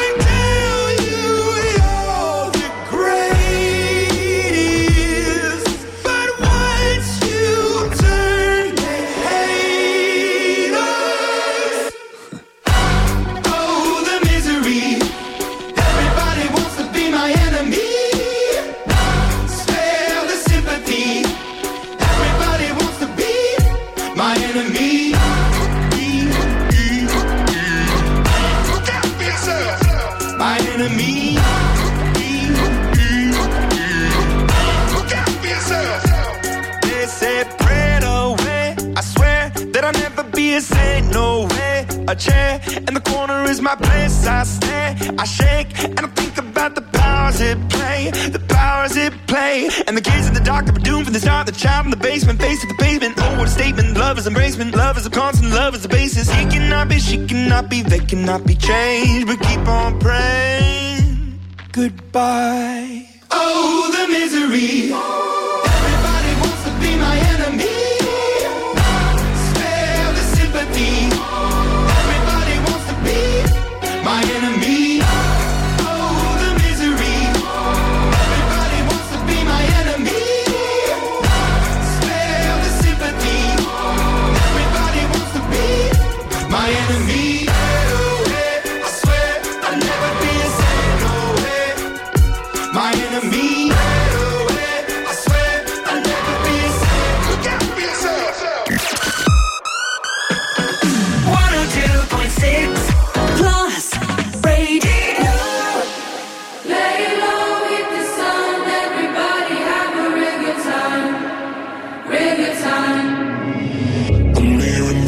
A chair in the corner is my place. I stare, I shake, and I think about the powers it play. The powers it play. And the kids in the dark were doomed from the start. The child in the basement, face to the pavement. Oh, what a statement. Love is embracement. Love is a constant. Love is the basis. He cannot be, she cannot be, they cannot be changed. But keep on praying. Goodbye. Oh, the misery.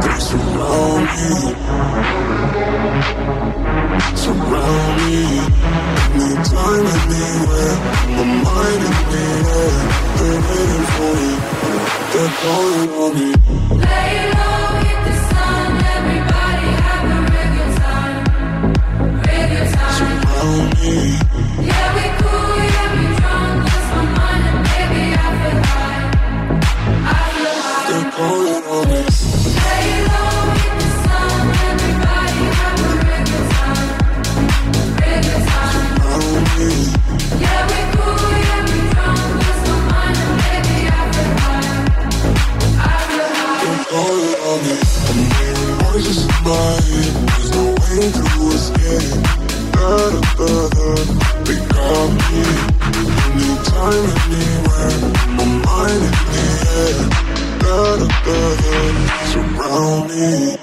Surround me. Surround me. Anytime, anywhere. My mind in the air. They're waiting for me. They're calling on me. Lay low Anytime, anywhere. In the air. Surround me.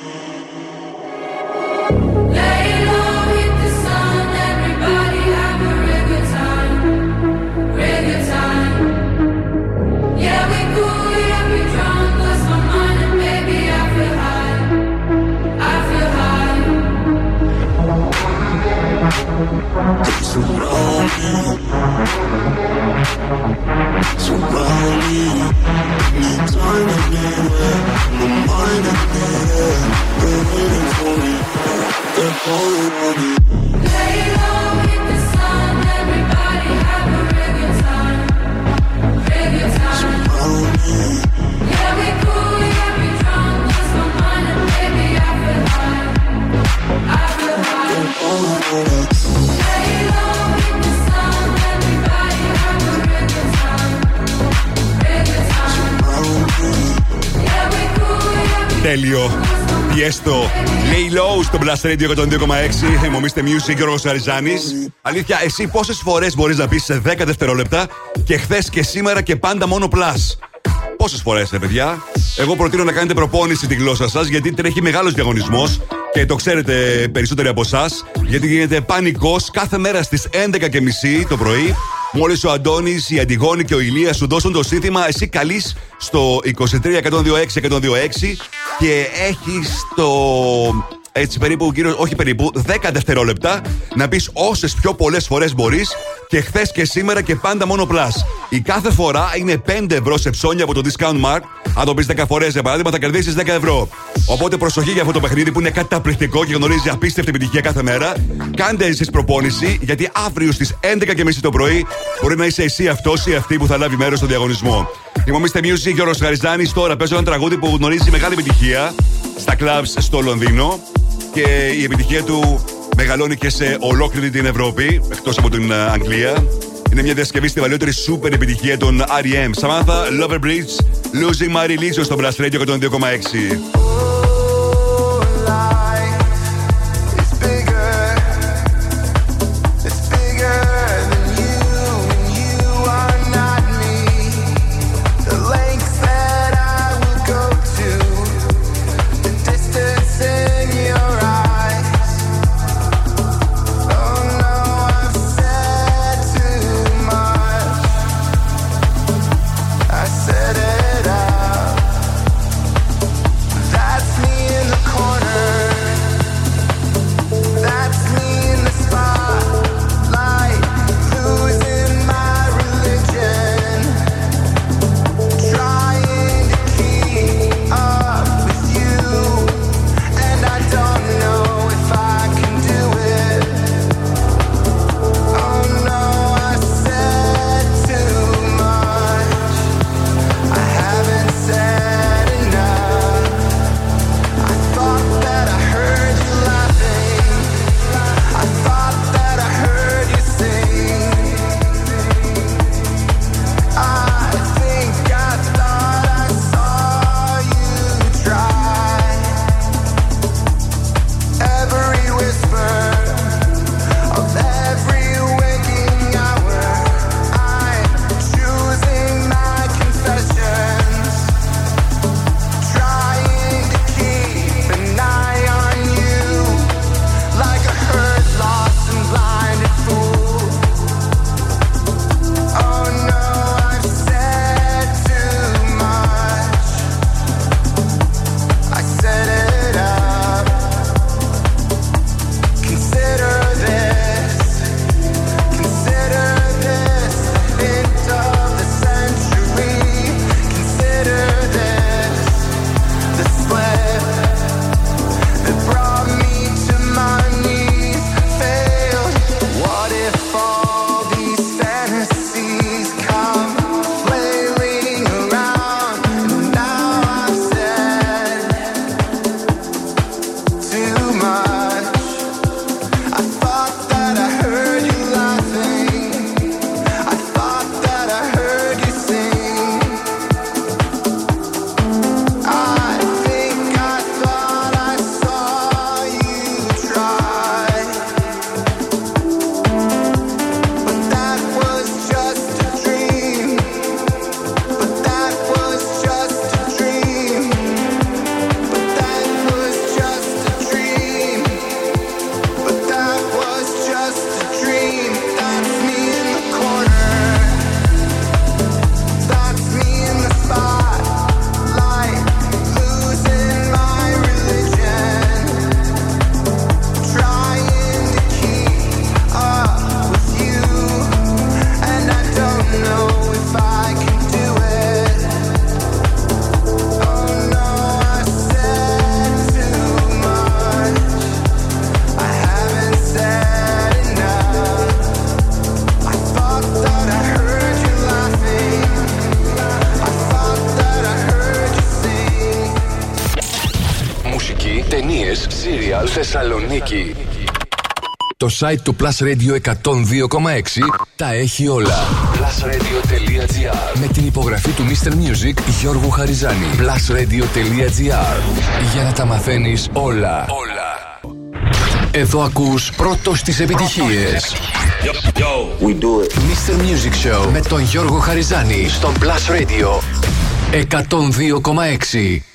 Lay low στο Blast Radio 102,6. Εμομίστε Music, Γιώργος Αριζάνης. Αλήθεια, εσύ πόσες φορές μπορείς να πεις σε 10 δευτερόλεπτα και χθες και σήμερα και πάντα μόνο plus; Πόσες φορές, ρε παιδιά; Εγώ προτείνω να κάνετε προπόνηση τη γλώσσα σας γιατί τρέχει μεγάλος διαγωνισμός και το ξέρετε περισσότεροι από εσάς. Γιατί γίνεται πανικός κάθε μέρα στις 11.30 το πρωί Μόλις ο Αντώνης, η Αντιγόνη και ο Ηλίας σου δώσουν το σύνθημα, εσύ καλείς στο 23-126-126 και έχεις το έτσι περίπου, γύρω, όχι περίπου, 10 δευτερόλεπτα να πεις όσες πιο πολλές φορές μπορείς και χθες και σήμερα και πάντα μόνο plus. Η κάθε φορά είναι 5 ευρώ σε ψώνια από το discount mark. Αν το πεις 10 φορές, για παράδειγμα, θα κερδίσεις 10 ευρώ. Οπότε προσοχή για αυτό το παιχνίδι που είναι καταπληκτικό και γνωρίζει απίστευτη επιτυχία κάθε μέρα. Κάντε εσείς προπόνηση, γιατί αύριο στις 11.30 το πρωί μπορεί να είσαι εσύ αυτός ή αυτή που θα λάβει μέρος στο διαγωνισμό. Είμαστε Music και ο Ροσχαριζάνη τώρα παίζω ένα τραγούδι που γνωρίζει μεγάλη επιτυχία στα clubs στο Λονδίνο και η επιτυχία του μεγαλώνει και σε ολόκληρη την Ευρώπη, εκτός από την ε, Αγγλία. Είναι μια διασκευή στη βαλαιότερη σούπερ επιτυχία των R.E.M. Samantha Lover Bridge, Losing My Religion στο Blast Radio 102,6. Θεσσαλονίκη. Το site του Plus Radio 102,6 τα έχει όλα. Plusradio.gr Με την υπογραφή του Mr. Music Γιώργου Χαριζάνη. Plusradio.gr Για να τα μαθαίνεις όλα. Όλα. Εδώ ακούς πρώτος τις επιτυχίες. We do it. Mr. Music Show με τον Γιώργο Χαριζάνη στον Plus Radio 102,6.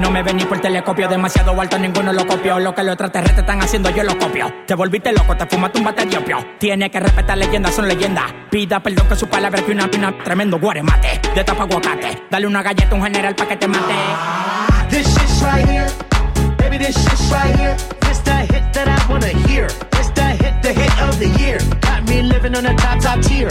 no me ven ni por telescopio. Demasiado alto, ninguno lo copió. Lo que los extraterrestres están haciendo, yo lo copio. Te volviste loco, te fumaste un bate de opio. Tiene que respetar leyendas, son leyendas. Pida perdón que su palabra que una pina tremendo guaremate. De tapa aguacate. Dale una galleta a un general pa' que te mate. This shit's right here. Baby, this shit's right here. It's the hit that I wanna hear. It's the hit, the hit of the year. Got me living on a top, top tier.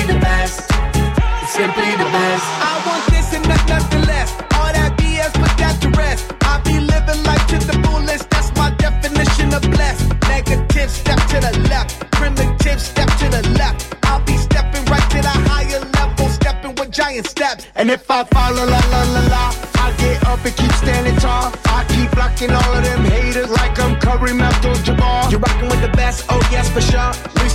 Simply the best. Simply the best. I want this and not nothing less. All that BS, put that to rest. I be living life to the fullest. That's my definition of blessed. Negative, step to the left. Primitive, step to the left. I'll be stepping right to the higher level, stepping with giant steps. And if I fall, la la la la I get up and keep standing tall. I keep blocking all of them haters like I'm Kareem Abdul-Jabbar. You're rocking with the best, oh yes for sure.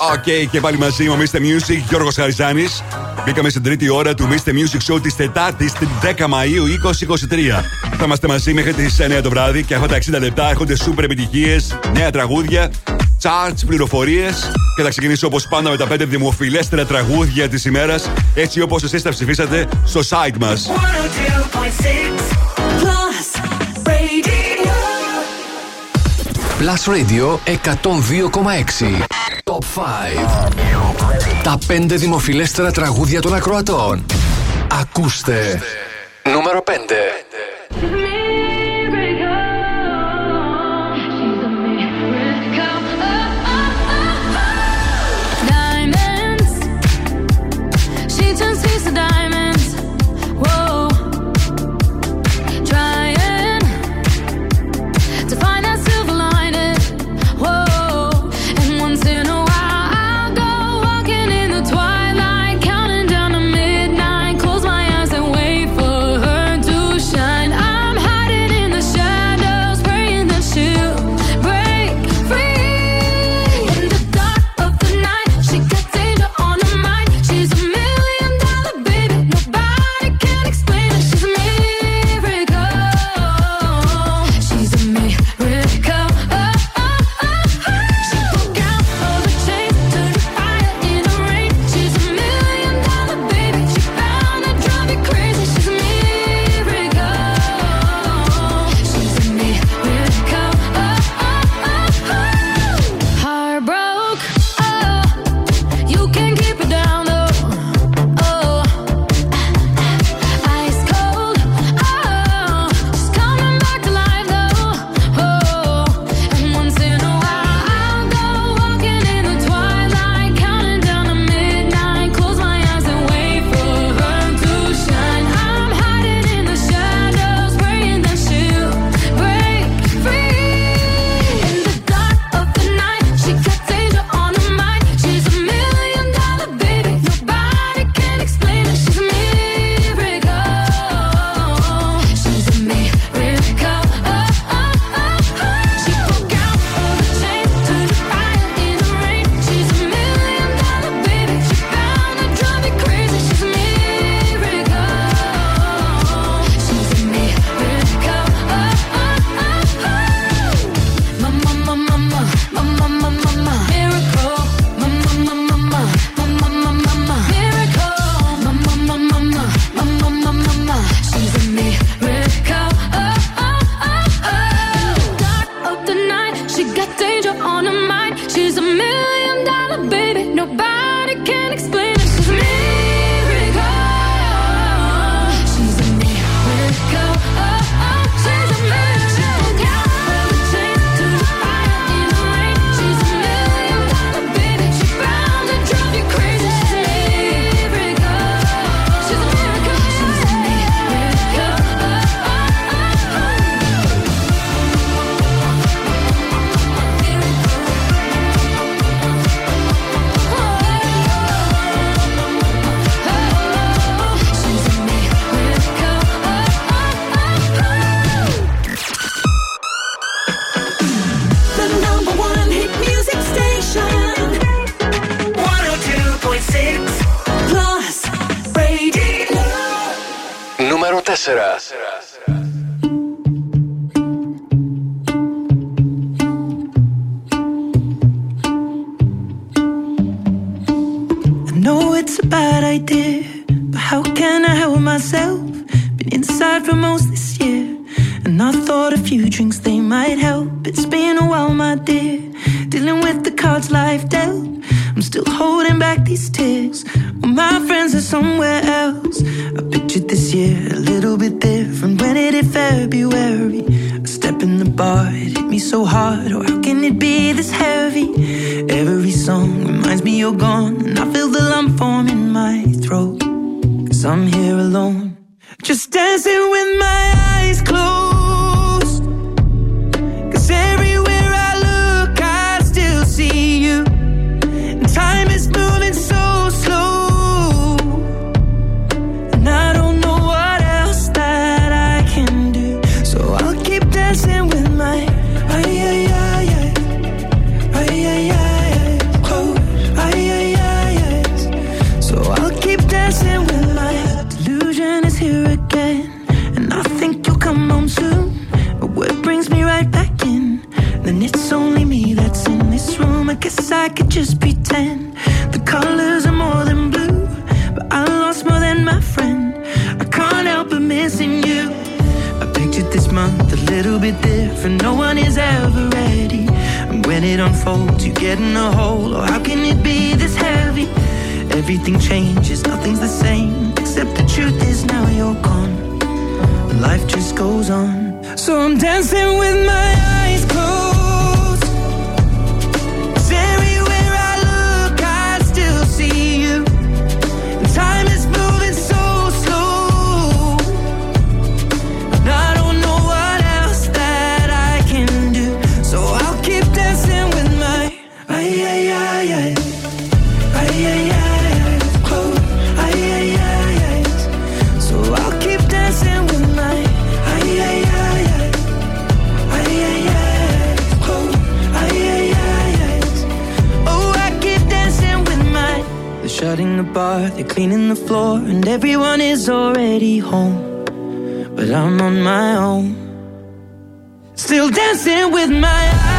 Οκ, και πάλι μαζί μου, Mr. Music, Γιώργος Χαριζάνης. Μπήκαμε στην τρίτη ώρα του Mr. Music Show της Τετάρτης, της 10 Μαΐου 2023. Θα είμαστε μαζί μέχρι τις 9 το βράδυ και αυτά τα 60 λεπτά έρχονται σούπερ επιτυχίες, νέα τραγούδια, charts, πληροφορίες. Και θα ξεκινήσω όπως πάντα με τα 5 δημοφιλέστερα τραγούδια της ημέρας, έτσι όπως εσείς τα ψηφίσατε στο site μας. 102.6 Plus Radio. Plus Radio 102,6. Top 5. Τα 5 δημοφιλέστερα τραγούδια των ακροατών. Ακούστε. Νούμερο 5. with my eyes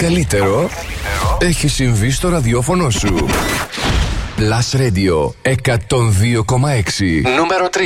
καλύτερο έχει συμβεί στο ραδιόφωνο σου. Plus Radio 102,6 Νούμερο 3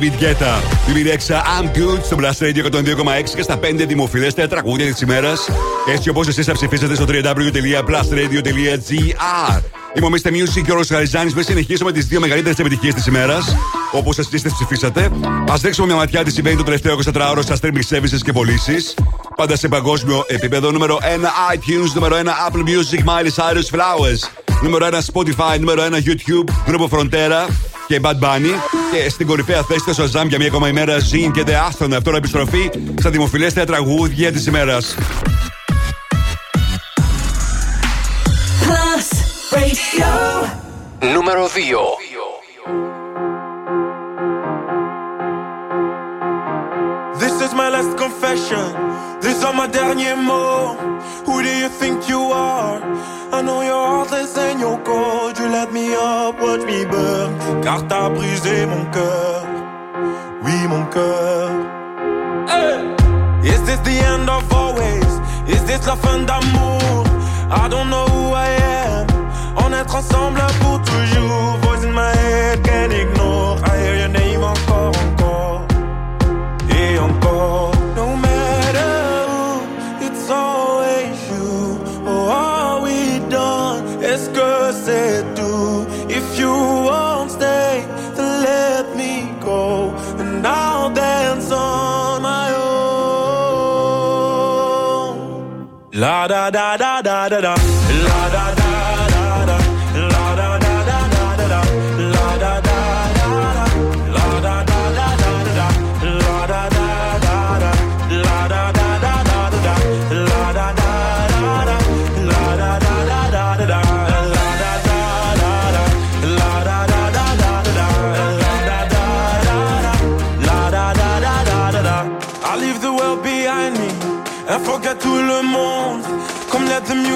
David Guetta. BB Rexha, I'm good στο Blast Radio 102,6 και στα 5 δημοφιλέστερα τραγούδια της ημέρας. Έτσι όπως εσείς θα ψηφίσετε στο www.blastradio.gr. Είμαι ο Mr. Music και ο Ρος Χαριζάνη. Μες συνεχίσουμε τις δύο μεγαλύτερες επιτυχίες της ημέρας. Όπως εσείς τις ψηφίσατε. Α δείξουμε μια ματιά τι συμβαίνει το τελευταίο 24ωρο στα streaming services και πωλήσεις. Πάντα σε παγκόσμιο επίπεδο. Νούμερο 1 iTunes, νούμερο 1 Apple Music, Miley Cyrus Flowers. Νούμερο 1 Spotify, νούμερο 1 YouTube, Grupo Frontera και Bad Bunny. Και στην κορυφαία θέση του Shazam για μία ακόμα ημέρα Zin και The Aston. Αυτό επιστροφή στα δημοφιλέστερα τραγούδια της ημέρας. Plus Radio. Νούμερο 2. Car t'as brisé mon cœur. Oui, mon cœur. Is this the end of always? Is this la fin d'amour? I don't know who I am. En être ensemble pour toujours. Voice in my head, can't ignore. I hear your name encore, encore. Et encore. La da da da da da da. La da da da da. La da da da da da da. La da da da da. La da da da da da da. La da da da da. La da da da da da da. La da da da da. La da da da da da da. La da da da da. La da da da da da da. I leave the world behind me and forget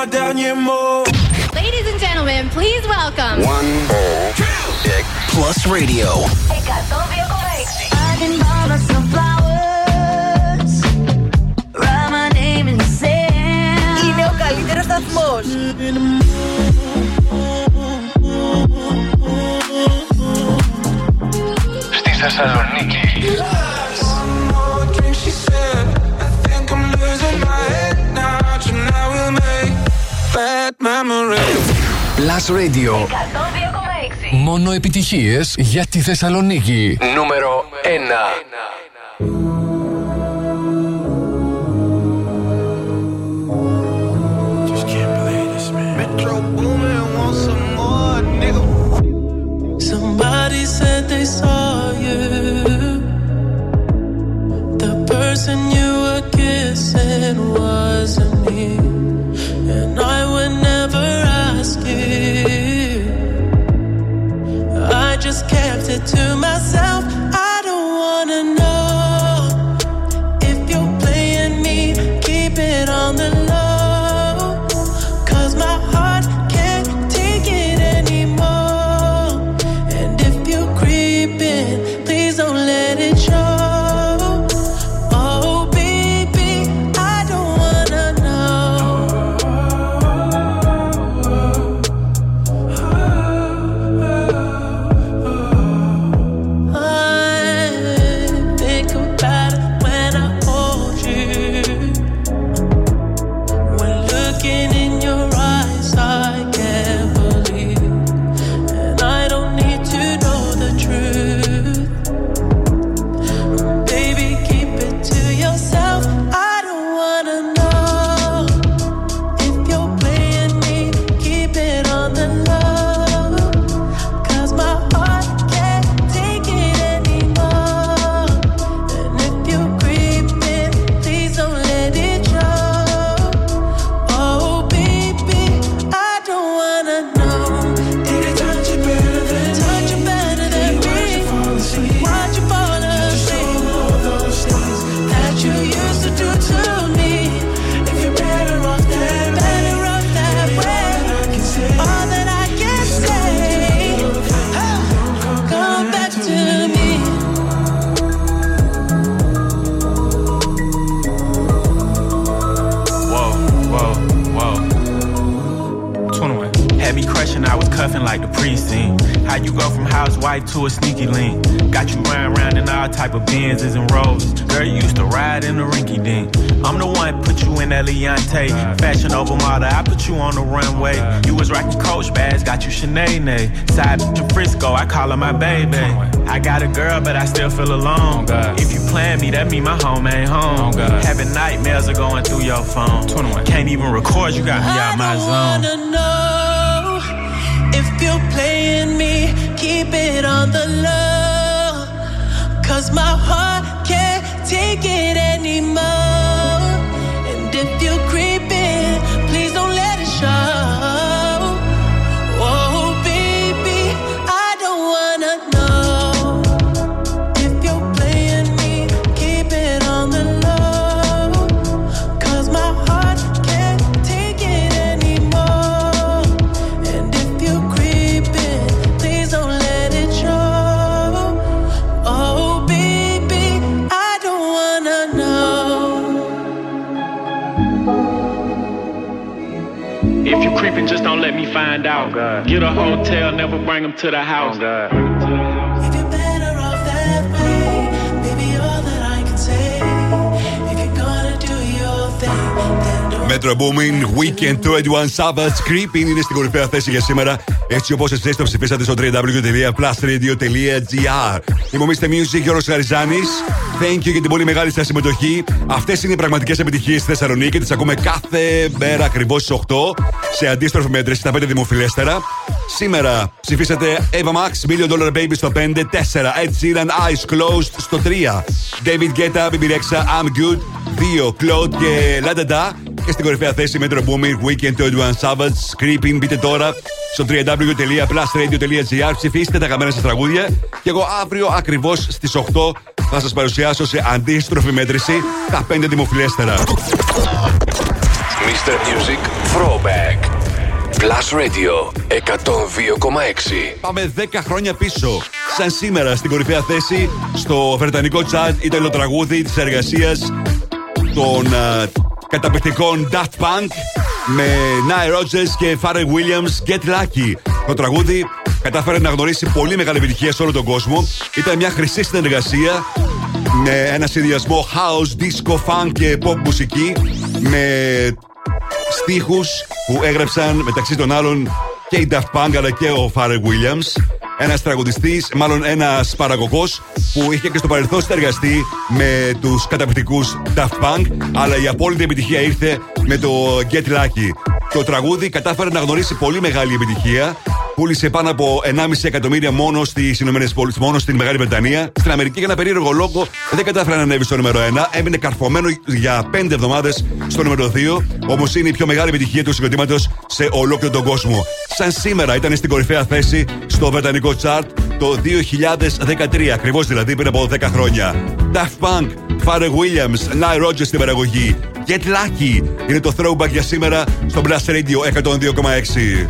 These are my derniers mots. Ladies and gentlemen, please welcome. Plus Radio. I can buy myself flowers. Write my name in the sand. Είναι ο καλύτερος σταθμός. Στη Θεσσαλονίκη. Plus Radio. Μόνο επιτυχίες για τη Θεσσαλονίκη. Νούμερο 1. You on the runway. You was rocking Coach bags, got you Sinead. Side in Frisco, I call her my baby. I got a girl, but I still feel alone. Oh, if you plan me, that mean my home ain't home. Oh, Having nightmares are going through your phone. Can't even record, you got me out my zone. wanna know if you're playing me, keep it on the low. Cause my heart can't take it anymore. find out. Oh God. Get a hotel, never house. Oh, weekend είναι στην κορυφαία θέση για σήμερα. Έτσι όπως εσείς το ψηφίσατε στο www.plusradio.gr. Υπομείστε Music, Γιώργος Καριζάνη. Thank you για την πολύ μεγάλη σας συμμετοχή. Αυτές είναι οι πραγματικές επιτυχίες στη Θεσσαλονίκη. Τις ακούμε κάθε μέρα ακριβώς στις 8 σε αντίστροφη μέτρηση στα 5 δημοφιλέστερα. Σήμερα ψηφίσατε Eva Max, Million Dollar Baby στο 5, 4. Ed Sheeran, Eyes Closed στο 3. David Guetta, BB Rexha, I'm Good, 2. Claude και La Da Da. Και στην κορυφαία θέση Metro Booming, Weekend 21 Savage, Creeping. Μπείτε τώρα στο www.plusradio.gr. Ψηφίστε τα καμένα σας τραγούδια. Και εγώ αύριο ακριβώς στις 8 θα σας παρουσιάσω σε αντίστροφη μέτρηση τα 5 δημοφιλέστερα. Mr. Music Throwback. Plus Radio 102,6. Πάμε 10 χρόνια πίσω. Σαν σήμερα στην κορυφαία θέση στο βρετανικό τσάτ ήταν το τραγούδι της εργασίας των α, καταπληκτικών Daft Punk με Nile Rodgers και Pharrell Williams Get Lucky. Το τραγούδι κατάφερε να γνωρίσει πολύ μεγάλη επιτυχία σε όλο τον κόσμο. Ήταν μια χρυσή συνεργασία με ένα συνδυασμό house, disco, funk και pop μουσική με στίχους που έγραψαν μεταξύ των άλλων και η Daft Punk αλλά και ο Pharrell Williams. Ένας τραγουδιστής, μάλλον ένας παραγωγός που είχε και στο παρελθόν συνεργαστεί με τους καταπληκτικούς Daft Punk, αλλά η απόλυτη επιτυχία ήρθε με το Get Lucky. Το τραγούδι κατάφερε να γνωρίσει πολύ μεγάλη επιτυχία. Πούλησε πάνω από 1,5 εκατομμύρια μόνο στις ΗΠΑ, μόνο στην Μεγάλη Βρετανία. Στην Αμερική, για ένα περίεργο λόγο, δεν κατάφερε να ανέβει στο νούμερο 1. Έμεινε καρφωμένο για 5 εβδομάδες στο νούμερο 2. Όμως είναι η πιο μεγάλη επιτυχία του συγκροτήματος σε ολόκληρο τον κόσμο. Σαν σήμερα ήταν στην κορυφαία θέση στο βρετανικό chart το 2013, ακριβώς δηλαδή πριν από 10 χρόνια. Daft Punk, Pharrell Williams, Nile Rodgers στην παραγωγή. Get Lucky είναι το throwback για σήμερα στο Blast Radio 102,6.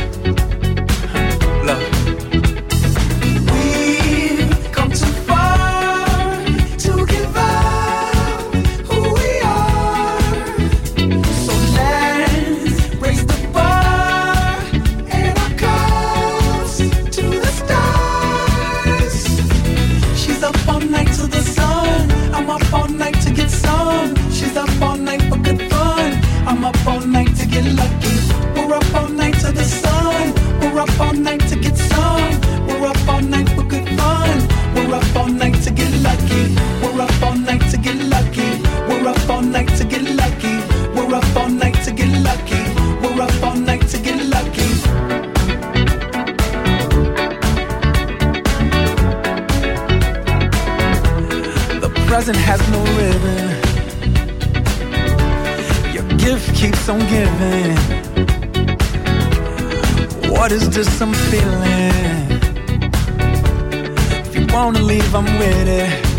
What is this I'm feeling? If you wanna leave, I'm with it.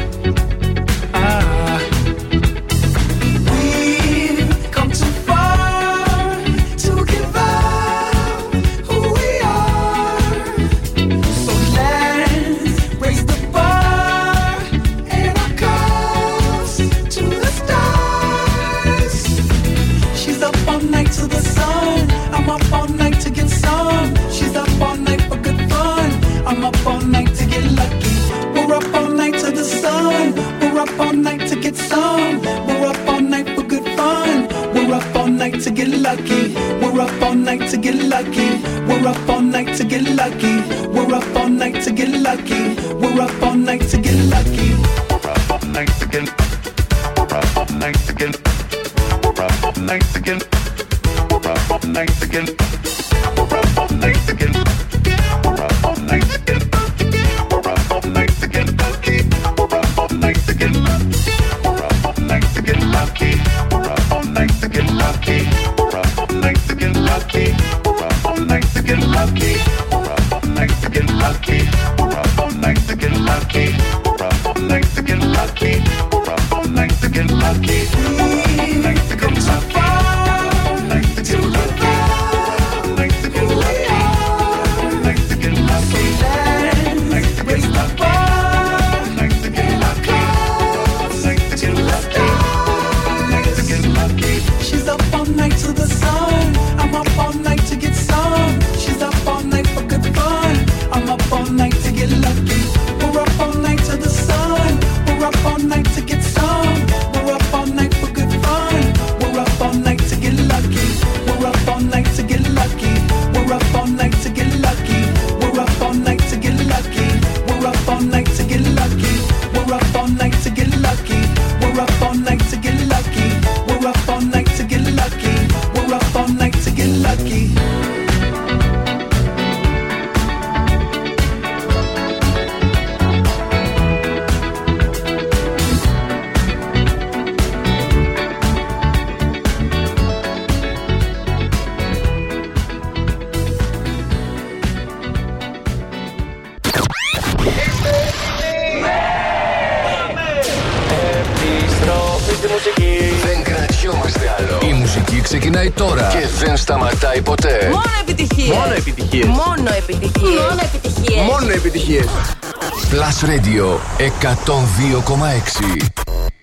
102,6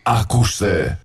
Ακούστε.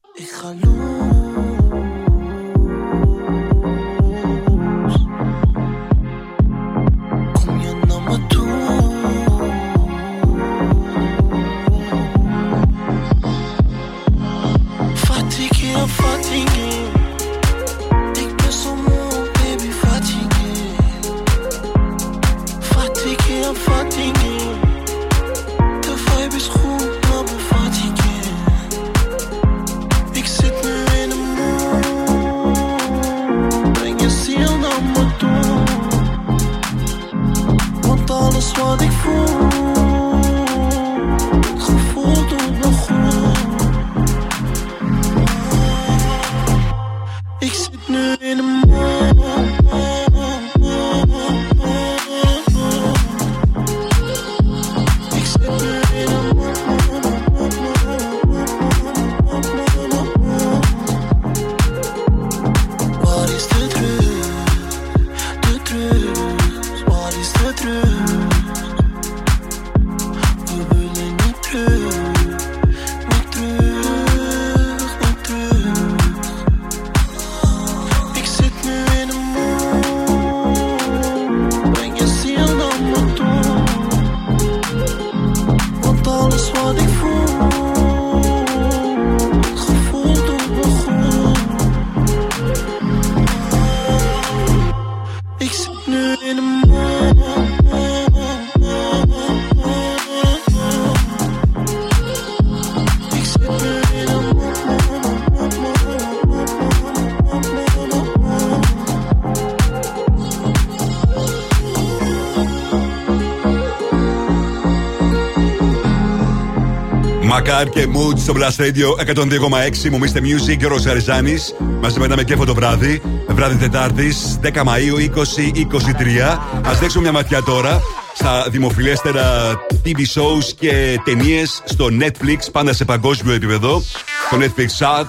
στο Blast Radio 102,6. Μου μίστε Music και ο Ροζαριζάνη. Μαζί με ένα κέφο το βράδυ. Βράδυ Τετάρτης 10 Μαου 2023. Α δέξουμε μια ματιά τώρα στα δημοφιλέστερα TV shows και ταινίες στο Netflix, πάντα σε παγκόσμιο επίπεδο. Το Netflix South,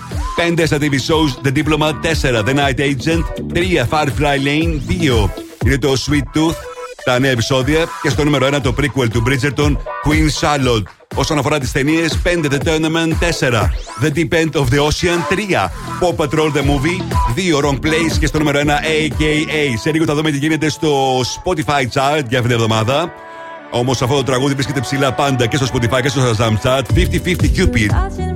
5 στα TV shows The Diploma, 4 The Night Agent, 3 Firefly Lane, 2 είναι το Sweet Tooth, τα νέα επεισόδια και στο νούμερο 1 το prequel του Bridgerton, Queen Charlotte. Όσον αφορά τις ταινίες, 5 The Tournament 4. The Deep End of the Ocean 3. Pop Patrol The Movie 2. Wrong Place και στο νούμερο 1 AKA. Σε λίγο θα δούμε τι γίνεται στο Spotify Chart για αυτήν την εβδομάδα. Όμως αυτό το τραγούδι βρίσκεται ψηλά πάντα και στο Spotify και στο Shazam Chart 50-50 Cupid.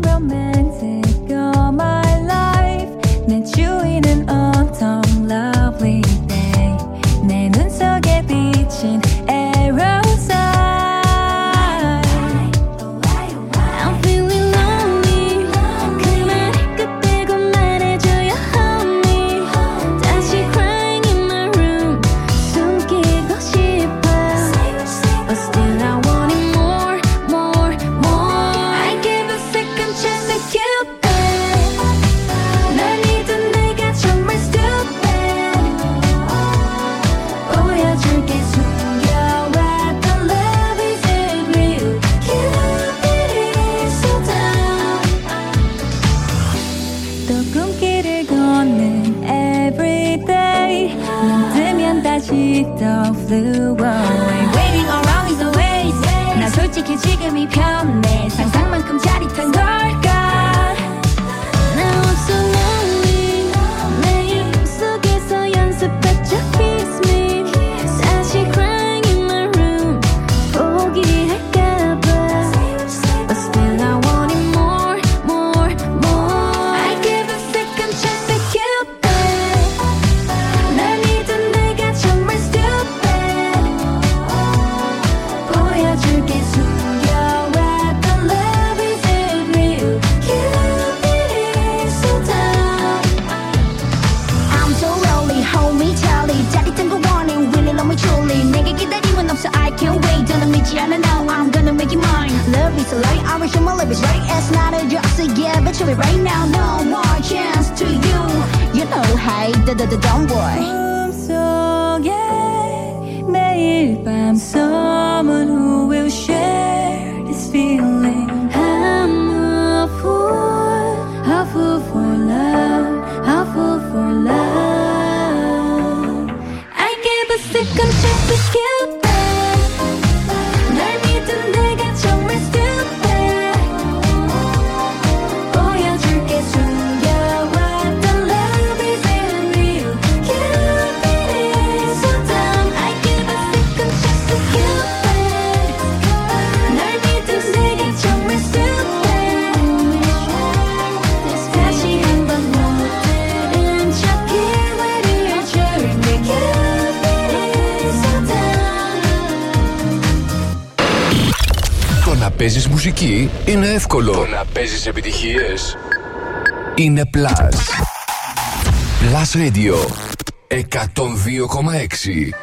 είναι εύκολο. Το να παίζεις επιτυχίε. είναι Plus. Plus Radio 102,6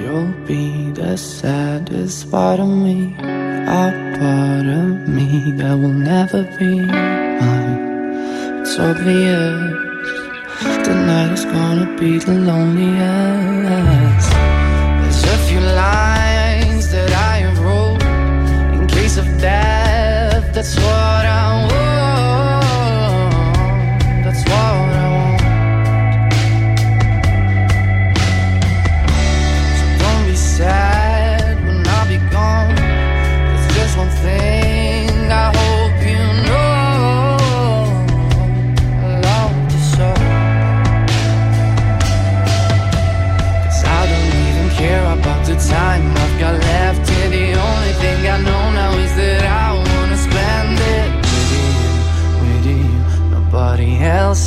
You'll be the saddest part of me A part of me that will never be mine It's obvious Tonight is gonna be the that's why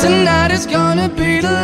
Tonight is gonna be the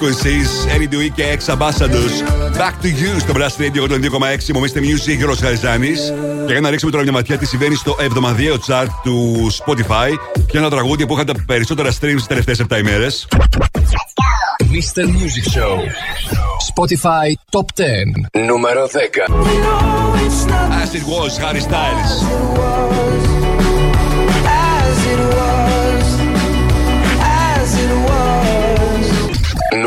Frequencies, Eddie Dewey και Ex Ambassadors. Back to you στο Blast Radio 102,6. Μομίστε Music, Γιώργο Χαριζάνη. Και για να ρίξουμε τώρα μια ματιά τι συμβαίνει στο εβδομαδιαίο chart του Spotify. Και ένα τραγούδι που είχαν τα περισσότερα streams τις τελευταίες 7 ημέρες. Mr. Music Show. Spotify Top 10. Νούμερο 10. As it was, Harry Styles.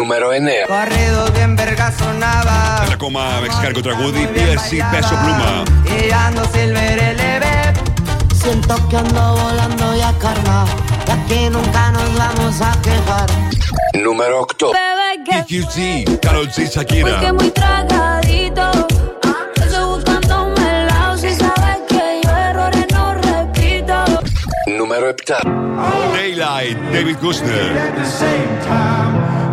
Numero 9. Corrido bien verga sonaba. La coma mexicana contra Woody, Piercy, Peso Pluma. Y ando Silver LB. Siento que ando volando ya carga. Y aquí nunca nos vamos a quejar. Número 8. EQT, Carol C. Shakira. Porque muy tragadito. Ah, si sabes que yo no repito. Número 7. Daylight, David Kushner.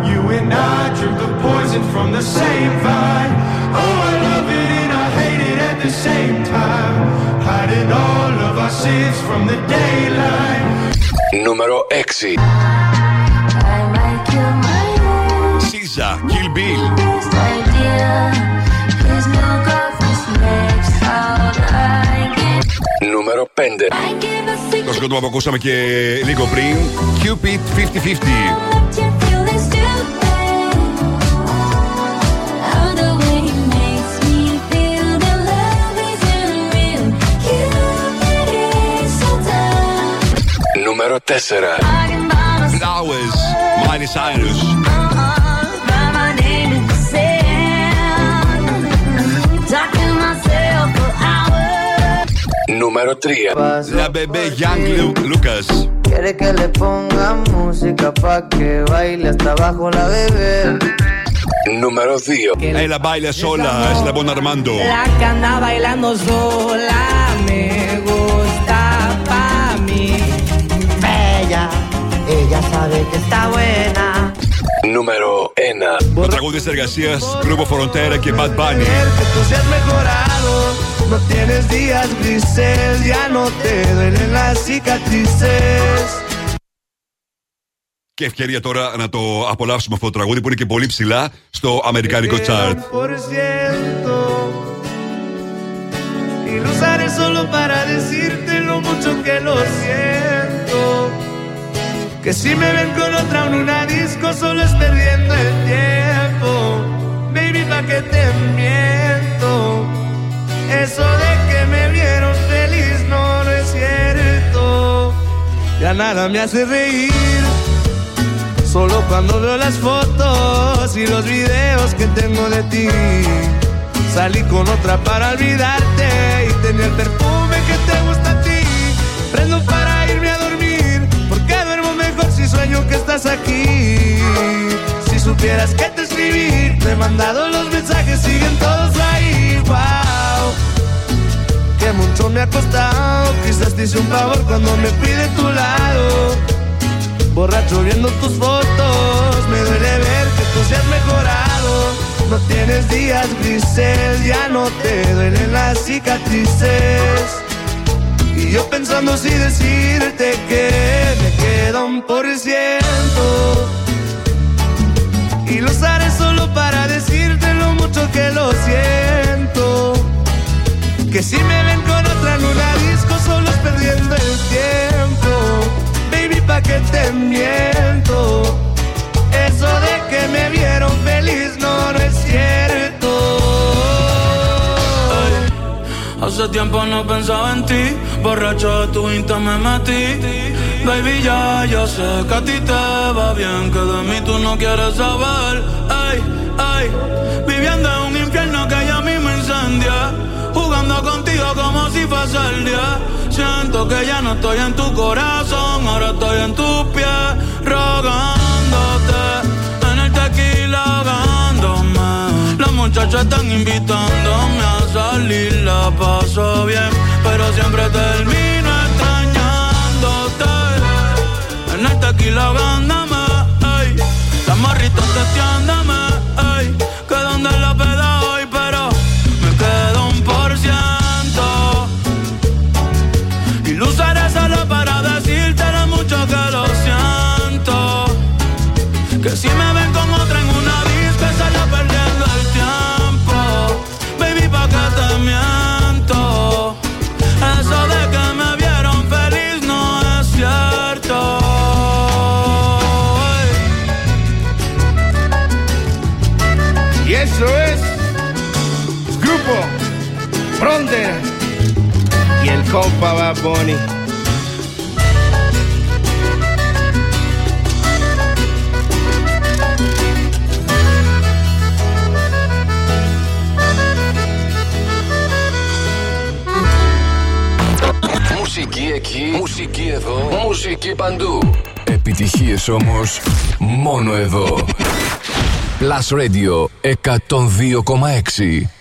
At the same time, you and I drink the poison from the same vine. Oh, I love it and I hate it at the same time. Hiding all of our sins from the daylight. Νούμερο 6. SZA, Kill Bill. Νούμερο 5. Το σκότωμα που ακούσαμε και λίγο πριν. Cupid 50-50. 104. That was Miley Cyrus. Número 3. La bebé Young Lucas. Quiere que le ponga música pa' que baile hasta abajo la bebé. Número 10. Ella baila sola, es la Bon Armando. La que anda bailando sola. Ella sabe que está buena. Νούμερο 1. Το τραγούδι τη εργασία Grupo Frontera και Bad Bunny. Que tú seas mejorado, no tienes días grises, ya no te duelen las cicatrices. Και ευκαιρία τώρα να το απολαύσουμε αυτό το τραγούδι που είναι και πολύ ψηλά στο αμερικάνικο chart. Por ciento, y lo usaré solo para decirte lo mucho que lo siento. Que si me ven con otra en una disco, solo es perdiendo el tiempo. Baby, pa' que te miento. Eso de que me vieron feliz no, no es cierto. Ya nada me hace reír. Solo cuando veo las fotos y los videos que tengo de ti. Salí con otra para olvidarte y tenía el perfume que te gusta a ti. Prendo para sueño que estás aquí. Si supieras que te escribí, te he mandado los mensajes, siguen todos ahí. Wow, que mucho me ha costado. Quizás te hice un favor cuando me fui de tu lado. Borracho viendo tus fotos, me duele ver que tú seas mejorado. No tienes días grises, ya no te duelen las cicatrices. Y yo pensando si decirte que queda un por ciento. Y lo usaré solo para decirte lo mucho que lo siento. Que si me ven con otra en una disco, solo es perdiendo el tiempo. Baby, pa' que te miento. Eso de que me vieron feliz no, no es cierto. Hace tiempo no pensaba en ti, borracho de tu insta me metí. Baby, ya, yo sé que a ti te va bien, que de mí tú no quieres saber. Ay, ay, viviendo en un infierno que ya me incendia. Jugando contigo como si fuese el día. Siento que ya no estoy en tu corazón, ahora estoy en tus pies, rogándote. En el tequila ahogándome. Las muchachas están invitándome a salir, la paso bien, pero siempre termino En el tequila ahogándome, ey. Las morritas testeándome, ey. Que donde la peda y el compa Bad Bunny. Μουσική εκεί, μουσική εδώ, μουσική παντού. Επιτυχίες όμως μόνο εδώ. Plus Radio 102,6.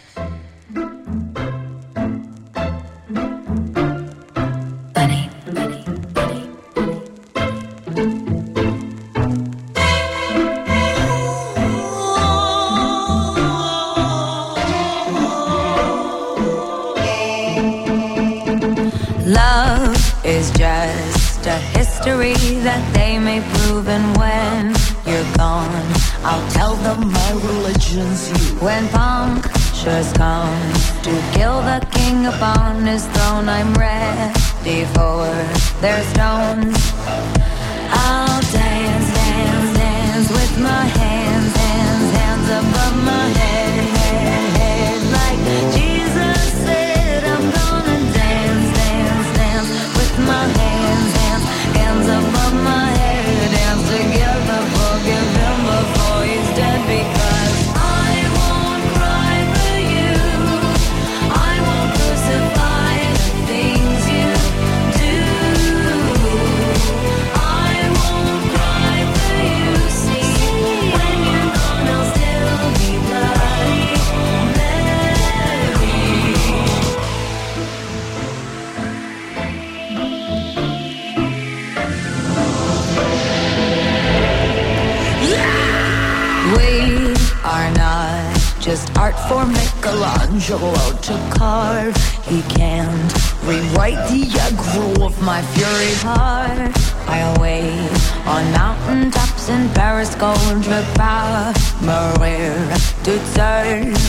My fury heart. I await on mountain tops in Paris, power, Maria to turn.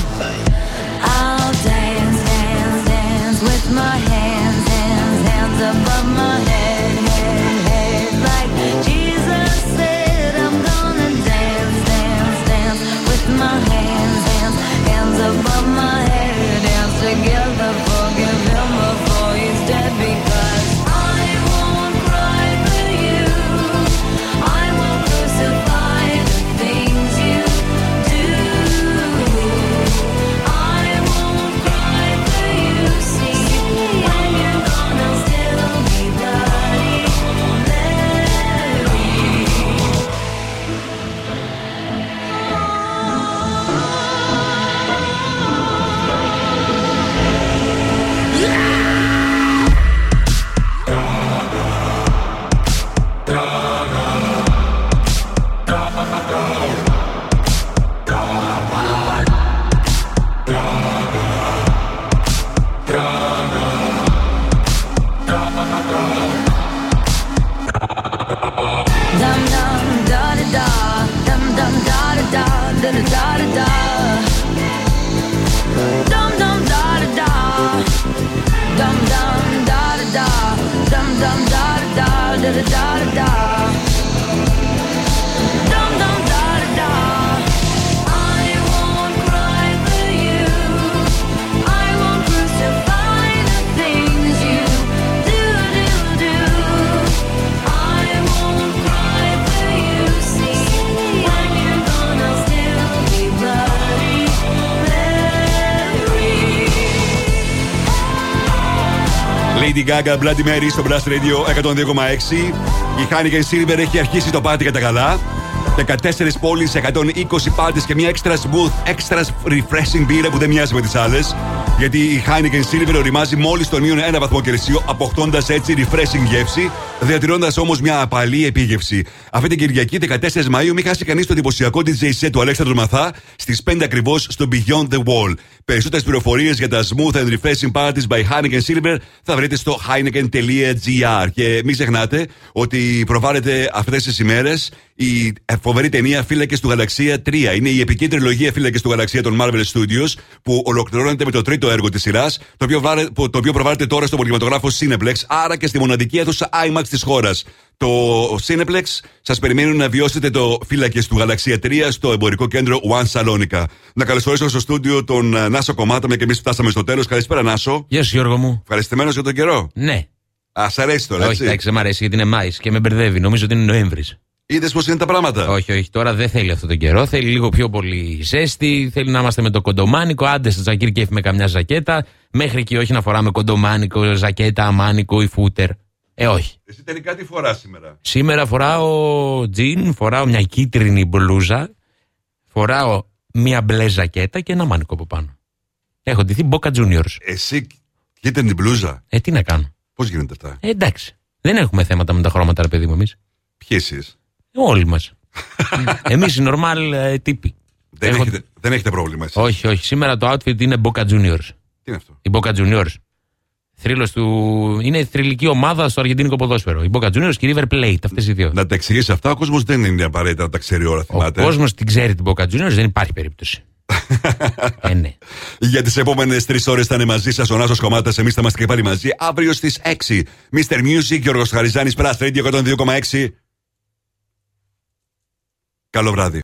Gaga, Bloody Mary στο Blast Radio 102,6. Η Heineken Silver έχει αρχίσει το πάρτι κατά καλά. 14 πόλεις, 120 πάρτι και μια extra smooth, extra refreshing μπύρα που δεν μοιάζει με τις άλλες. Γιατί η Heineken Silver οριμάζει μόλις στον μείον ένα βαθμό Κελσίου, αποκτώντας έτσι refreshing γεύση, διατηρώντας όμως μια απαλή επίγευση. Αυτή την Κυριακή, 14 Μαου, μην χάσει κανείς το εντυπωσιακό DJ set του Αλέξανδρου Μαθά στις 5 ακριβώς στο Beyond the Wall. Περισσότερες πληροφορίες για τα smooth and refreshing parties by Heineken Silver θα βρείτε στο heineken.gr. Και μην ξεχνάτε ότι προβάλλεται αυτές τις ημέρες η φοβερή ταινία Φύλακες του Γαλαξία 3. Είναι η επική τριλογία Φύλακες του Γαλαξία των Marvel Studios που ολοκληρώνεται με το τρίτο έργο της σειράς, το, οποίο βάρε- που- το οποίο προβάλλεται τώρα στο πολυματογράφο Cineplex, άρα και στη μοναδική αίθουσα IMAX της χώρας. Το Cineplex σας περιμένουν να βιώσετε το Φύλακες του Γαλαξία 3 στο εμπορικό κέντρο One Salonica. Να καλωσορίσω στο στούντιο τον ε, Νάσο Κομμάτα, μια και εμείς φτάσαμε στο τέλος. Καλησπέρα, Νάσο. Γεια σου, Γιώργο μου. Ευχαριστημένος για τον καιρό. Ναι. Α, σ' αρέσει τώρα, όχι, έτσι. εντάξει, δεν μ' αρέσει γιατί είναι Μάης και με μπερδεύει. Νομίζω ότι είναι Νοέμβρης. Είδες πώς είναι τα πράγματα; Όχι, όχι, τώρα δεν θέλει αυτό τον καιρό. Θέλει λίγο πιο πολύ ζέστη. Θέλει να είμαστε με το κοντομάνικο. Άντε στο τζακίρ και με καμιά ζακέτα. Μέχρι εκεί όχι να φοράμε κοντομάνικο, ζακέτα, αμάνικο ή φούτερ. Ε, όχι. Εσύ τελικά τι φοράς σήμερα; Σήμερα φοράω τζιν, φοράω μια κίτρινη μπλούζα, φοράω μια μπλε ζακέτα και ένα μάνικο από πάνω. Έχω ντυθεί Boca Juniors. Εσύ κοίτα την μπλούζα; Ε, τι να κάνω. Πώς γίνεται αυτά; Ε, εντάξει. Δεν έχουμε θέματα με τα χρώματα, ρε παιδί μου, εμείς. Ποιοι εσείς; Όλοι μας. εμείς οι normal ε, τύποι. Δεν, Έχω- έχετε, δεν έχετε πρόβλημα εσείς; Όχι, όχι. Σήμερα το outfit είναι Boca Juniors. Τι είναι αυτό; Η Boca Juniors. Θρύλος του... Είναι η θρηλυκή ομάδα στο αργεντίνικο ποδόσφαιρο. Η Boca Juniors και η River Plate. Αυτές οι δύο. Να τα εξηγήσεις αυτά, ο κόσμος δεν είναι απαραίτητα να τα ξέρει όλα, Ο θυμάται. κόσμος την ξέρει την Boca Juniors, δεν υπάρχει περίπτωση. ε, ναι. Για τις επόμενες τρεις ώρες θα είναι μαζί σας ο Νάσος Κομμάτας. Εμείς θα είμαστε και πάλι μαζί αύριο στις 6. Mr. Music, Γιώργος Χαριζάνης, Plus Radio 102,6. Καλό βράδυ.